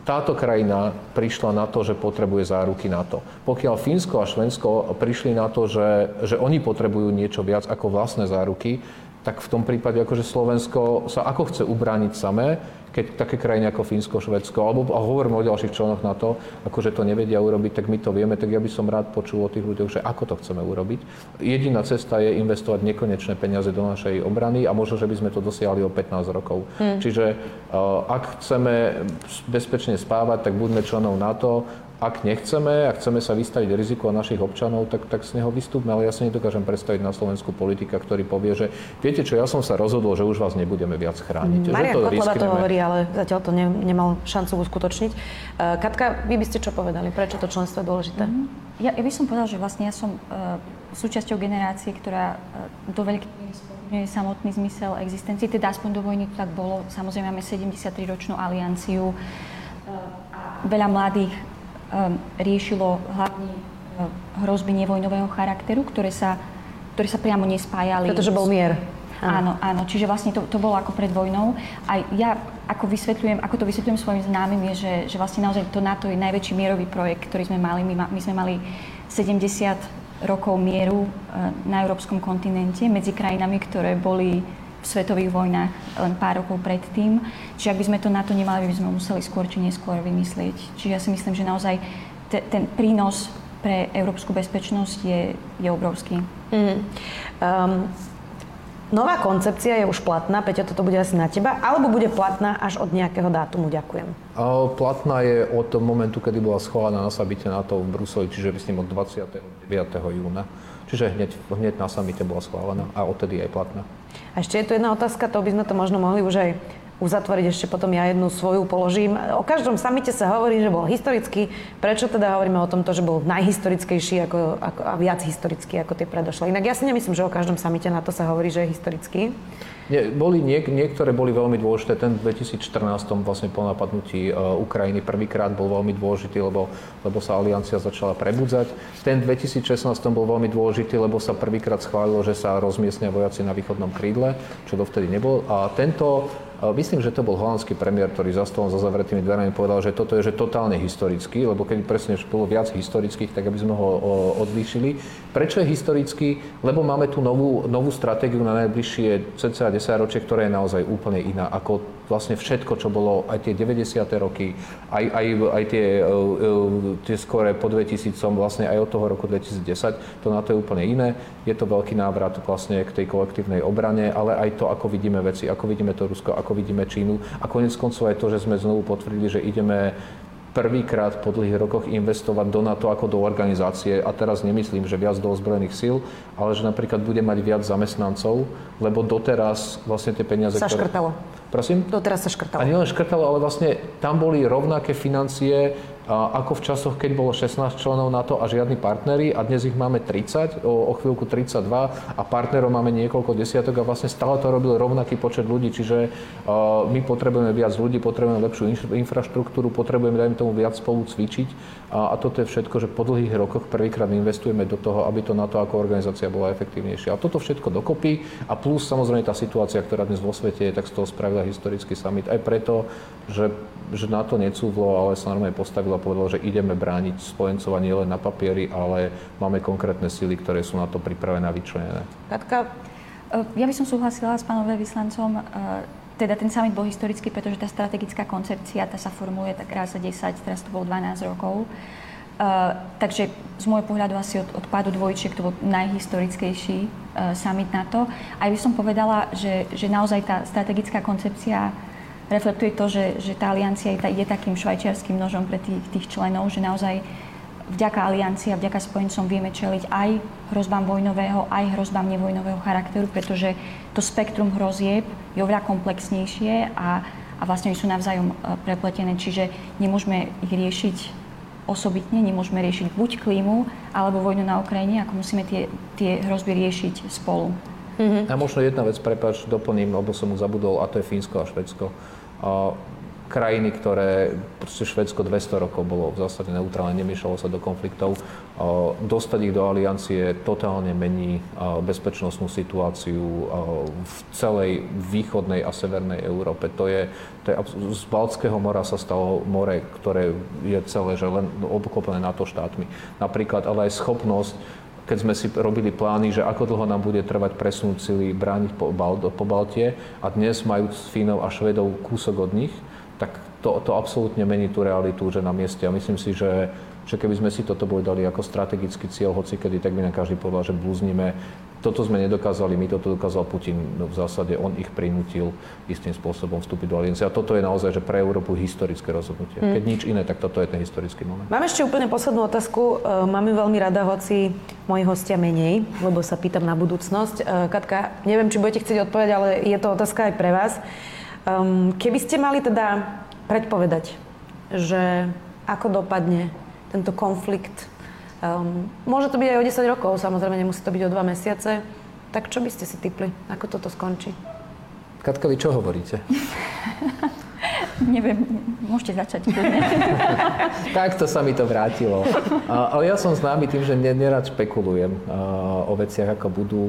táto krajina prišla na to, že potrebuje záruky na to. Pokiaľ Fínsko a Švensko prišli na to, že, že oni potrebujú niečo viac ako vlastné záruky, tak v tom prípade akože Slovensko sa ako chce ubrániť samé, keď také krajiny ako Fínsko, Švedsko, alebo a hovoríme o ďalších členoch na to, akože to nevedia urobiť, tak my to vieme, tak ja by som rád počul o tých ľuďoch, že ako to chceme urobiť. Jediná cesta je investovať nekonečné peniaze do našej obrany a možno, že by sme to dosiahli o 15 rokov. Hmm. Čiže uh, ak chceme bezpečne spávať, tak buďme členov NATO, ak nechceme a chceme sa vystaviť riziku a našich občanov, tak, tak z neho vystúpme. Ale ja si nedokážem predstaviť na Slovensku politika, ktorý povie, že viete čo, ja som sa rozhodol, že už vás nebudeme viac chrániť. Mm, Marian Kotleba to hovorí, ale zatiaľ to ne, nemal šancu uskutočniť. Uh, Katka, vy by ste čo povedali? Prečo to členstvo je dôležité? Mm-hmm. Ja, ja by som povedal, že vlastne ja som uh, súčasťou generácie, ktorá uh, do veľkej miery samotný zmysel existencie, teda aspoň do vojny to tak bolo. Samozrejme máme 73-ročnú alianciu a veľa mladých riešilo hlavne uh, hrozby nevojnového charakteru, ktoré sa, ktoré sa priamo nespájali. Pretože bol mier. Áno, áno. Čiže vlastne to, to bolo ako pred vojnou. A ja ako vysvetľujem, ako to vysvetľujem svojim známym, je, že, že vlastne naozaj to NATO je najväčší mierový projekt, ktorý sme mali. My, my sme mali 70 rokov mieru uh, na európskom kontinente medzi krajinami, ktoré boli v svetových vojnách len pár rokov predtým. Čiže ak by sme to na to nemali, by sme museli skôr či neskôr vymyslieť. Čiže ja si myslím, že naozaj te, ten prínos pre európsku bezpečnosť je, je obrovský. Mm. Um, nová koncepcia je už platná, Peťa, toto bude asi na teba, alebo bude platná až od nejakého dátumu? Ďakujem. Platná je od momentu, kedy bola schválená na sabite NATO v Bruseli, čiže myslím od 29. júna. Čiže hneď, hneď na samite bola schválená a odtedy aj platná. A ešte je tu jedna otázka, to by sme to možno mohli už aj uzatvoriť ešte potom ja jednu svoju položím. O každom samite sa hovorí, že bol historický. Prečo teda hovoríme o tomto, že bol najhistorickejší ako, ako, a viac historický ako tie predošlé? Inak ja si nemyslím, že o každom samite na to sa hovorí, že je historický. Nie, boli niek- niektoré boli veľmi dôležité. Ten v 2014 vlastne po napadnutí uh, Ukrajiny prvýkrát bol veľmi dôležitý, lebo, lebo sa aliancia začala prebudzať. Ten 2016 bol veľmi dôležitý, lebo sa prvýkrát schválilo, že sa rozmiestnia vojaci na východnom krídle, čo dovtedy nebol. A tento Myslím, že to bol holandský premiér, ktorý za stolom za zavretými dverami povedal, že toto je že totálne historický, lebo keď presne bolo viac historických, tak aby sme ho odlíšili. Prečo je historický? Lebo máme tu novú, novú stratégiu na najbližšie cca 10 ročie, ktorá je naozaj úplne iná ako vlastne všetko, čo bolo aj tie 90. roky, aj, aj, aj tie, e, e, tie skore po 2000, vlastne aj od toho roku 2010, to na to je úplne iné. Je to veľký návrat vlastne k tej kolektívnej obrane, ale aj to, ako vidíme veci, ako vidíme to Rusko, ako vidíme Čínu a konec koncov aj to, že sme znovu potvrdili, že ideme prvýkrát po dlhých rokoch investovať do NATO ako do organizácie a teraz nemyslím, že viac do ozbrojených síl, ale že napríklad bude mať viac zamestnancov, lebo doteraz vlastne tie peniaze... Sa ktoré... škrtalo. Prosím? Doteraz sa škrtalo. A nielen škrtalo, ale vlastne tam boli rovnaké financie ako v časoch, keď bolo 16 členov NATO a žiadni partnery a dnes ich máme 30, o, o chvíľku 32 a partnerov máme niekoľko desiatok a vlastne stále to robil rovnaký počet ľudí, čiže uh, my potrebujeme viac ľudí, potrebujeme lepšiu infraštruktúru, potrebujeme, dajme tomu, viac spolu cvičiť a, a toto je všetko, že po dlhých rokoch prvýkrát investujeme do toho, aby to NATO ako organizácia bola efektívnejšia. A toto všetko dokopy a plus samozrejme tá situácia, ktorá dnes vo svete je, tak z toho spravila historický summit aj preto, že, že na to necúvlo, ale sa normálne postavilo a povedal, že ideme brániť spojencova nielen na papieri, ale máme konkrétne síly, ktoré sú na to pripravené a vyčlenené. Katka? Ja by som súhlasila s pánom vyslancom. Teda ten summit bol historický, pretože tá strategická koncepcia tá sa formuje tak raz za 10, teraz to bolo 12 rokov. Uh, takže z môjho pohľadu asi od, od pádu dvojčiek to bol najhistorickejší uh, summit na to. Aj by som povedala, že, že naozaj tá strategická koncepcia reflektuje to, že, že tá aliancia je, takým švajčiarským nožom pre tých, tých členov, že naozaj vďaka aliancii a vďaka spojencom vieme čeliť aj hrozbám vojnového, aj hrozbám nevojnového charakteru, pretože to spektrum hrozieb je oveľa komplexnejšie a, a vlastne sú navzájom e, prepletené, čiže nemôžeme ich riešiť osobitne, nemôžeme riešiť buď klímu alebo vojnu na Ukrajine, ako musíme tie, tie hrozby riešiť spolu. Mm-hmm. A možno jedna vec, prepáč, doplním, lebo som mu zabudol, a to je Fínsko a Švedsko krajiny, ktoré, proste Švedsko 200 rokov bolo v zásade neutrálne, nemiešalo sa do konfliktov. Dostať ich do aliancie totálne mení bezpečnostnú situáciu v celej východnej a severnej Európe. To je, to je, z Baltského mora sa stalo more, ktoré je celé, že len obklopené NATO štátmi. Napríklad, ale aj schopnosť keď sme si robili plány, že ako dlho nám bude trvať presunúť sily, brániť po, po Baltie a dnes majú Fínov a Švedov kúsok od nich, tak to, to absolútne mení tú realitu, že na mieste. A myslím si, že, že keby sme si toto boli dali ako strategický cieľ, hoci kedy, tak by nám každý povedal, že blúznime. Toto sme nedokázali my, toto dokázal Putin. No v zásade on ich prinútil istým spôsobom vstúpiť do aliancie. A toto je naozaj že pre Európu historické rozhodnutie. Hmm. Keď nič iné, tak toto je ten historický moment. Mám ešte úplne poslednú otázku. E, mám ju veľmi rada, hoci moji hostia menej, lebo sa pýtam na budúcnosť. E, Katka, neviem, či budete chcieť odpovedať, ale je to otázka aj pre vás. Um, keby ste mali teda predpovedať, že ako dopadne tento konflikt, um, môže to byť aj o 10 rokov, samozrejme nemusí to byť o 2 mesiace, tak čo by ste si typli? Ako toto skončí? Katka, vy čo hovoríte? [laughs] Neviem, môžete začať. [laughs] Takto sa mi to vrátilo. ale ja som známy tým, že nerad špekulujem o veciach, ako budú.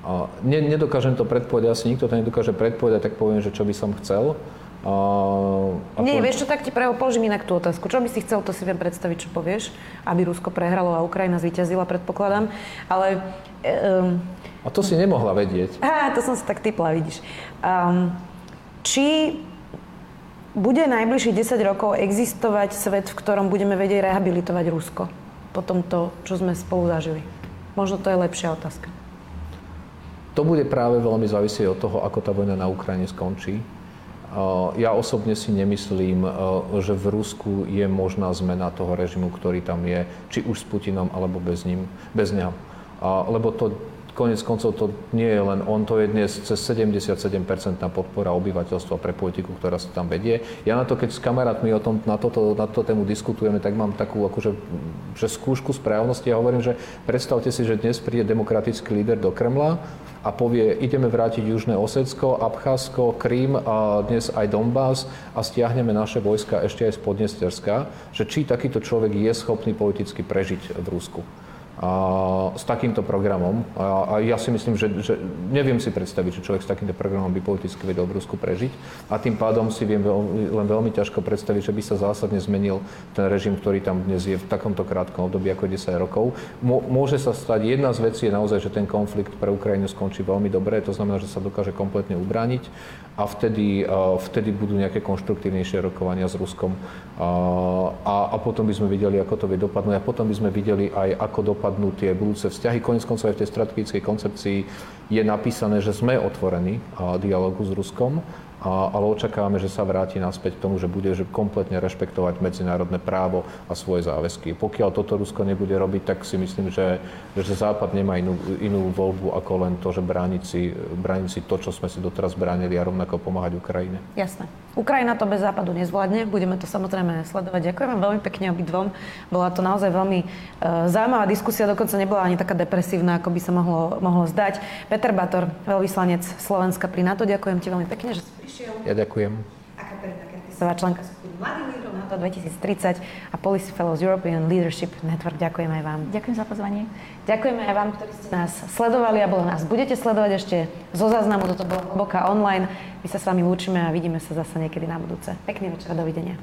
A ne, nedokážem to predpovedať, asi nikto to nedokáže predpovedať, tak poviem, že čo by som chcel. A, a Nie, poviem... vieš čo, tak ti preho položím inak tú otázku. Čo by si chcel, to si viem predstaviť, čo povieš, aby Rusko prehralo a Ukrajina zvíťazila, predpokladám. Ale... Um... A to si nemohla vedieť. Á, to som si tak typla, vidíš. Um, či bude najbližších 10 rokov existovať svet, v ktorom budeme vedieť rehabilitovať Rusko po tomto, čo sme spolu zažili? Možno to je lepšia otázka. To bude práve veľmi závisieť od toho, ako tá vojna na Ukrajine skončí. Ja osobne si nemyslím, že v Rusku je možná zmena toho režimu, ktorý tam je, či už s Putinom, alebo bez, ním, bez neho. Lebo to konec koncov to nie je len on, to je dnes cez 77% podpora obyvateľstva pre politiku, ktorá sa tam vedie. Ja na to, keď s kamarátmi o tom, na, toto, na toto tému diskutujeme, tak mám takú akože, že skúšku správnosti a hovorím, že predstavte si, že dnes príde demokratický líder do Kremla a povie, ideme vrátiť Južné Osecko, Abcházsko, Krím a dnes aj Donbass a stiahneme naše vojska ešte aj z Podnesterska, že či takýto človek je schopný politicky prežiť v Rusku s takýmto programom. A, ja si myslím, že, že neviem si predstaviť, že človek s takýmto programom by politicky vedel v Rusku prežiť. A tým pádom si viem veľmi, len veľmi ťažko predstaviť, že by sa zásadne zmenil ten režim, ktorý tam dnes je v takomto krátkom období ako 10 rokov. môže sa stať, jedna z vecí je naozaj, že ten konflikt pre Ukrajinu skončí veľmi dobre, to znamená, že sa dokáže kompletne ubrániť a vtedy, vtedy budú nejaké konštruktívnejšie rokovania s Ruskom a, a potom by sme videli, ako to vie dopadnúť a potom by sme videli aj, ako dopadnú tie budúce vzťahy. Konec koncov aj v tej strategickej koncepcii je napísané, že sme otvorení dialogu s Ruskom ale očakávame, že sa vráti naspäť k tomu, že bude že kompletne rešpektovať medzinárodné právo a svoje záväzky. Pokiaľ toto Rusko nebude robiť, tak si myslím, že, že Západ nemá inú, inú voľbu ako len to, že brániť si, brániť si to, čo sme si doteraz bránili a rovnako pomáhať Ukrajine. Jasné. Ukrajina to bez Západu nezvládne, budeme to samozrejme sledovať. Ďakujem veľmi pekne obidvom. Bola to naozaj veľmi uh, zaujímavá diskusia, dokonca nebola ani taká depresívna, ako by sa mohlo, mohlo zdať. Peter Bator, veľvyslanec Slovenska pri NATO, ďakujem ti veľmi pekne, že si prišiel. Ja ďakujem. A Katerina Kertisová, členka skupiny Mladých lídrov NATO 2030 a Policy Fellows European Leadership Network. Ďakujem aj vám. Ďakujem za pozvanie. Ďakujeme aj vám, ktorí ste nás sledovali a bolo nás budete sledovať ešte zo záznamu. Toto bolo Hlboká online. My sa s vami lúčime a vidíme sa zase niekedy na budúce. Pekný večer, dovidenia.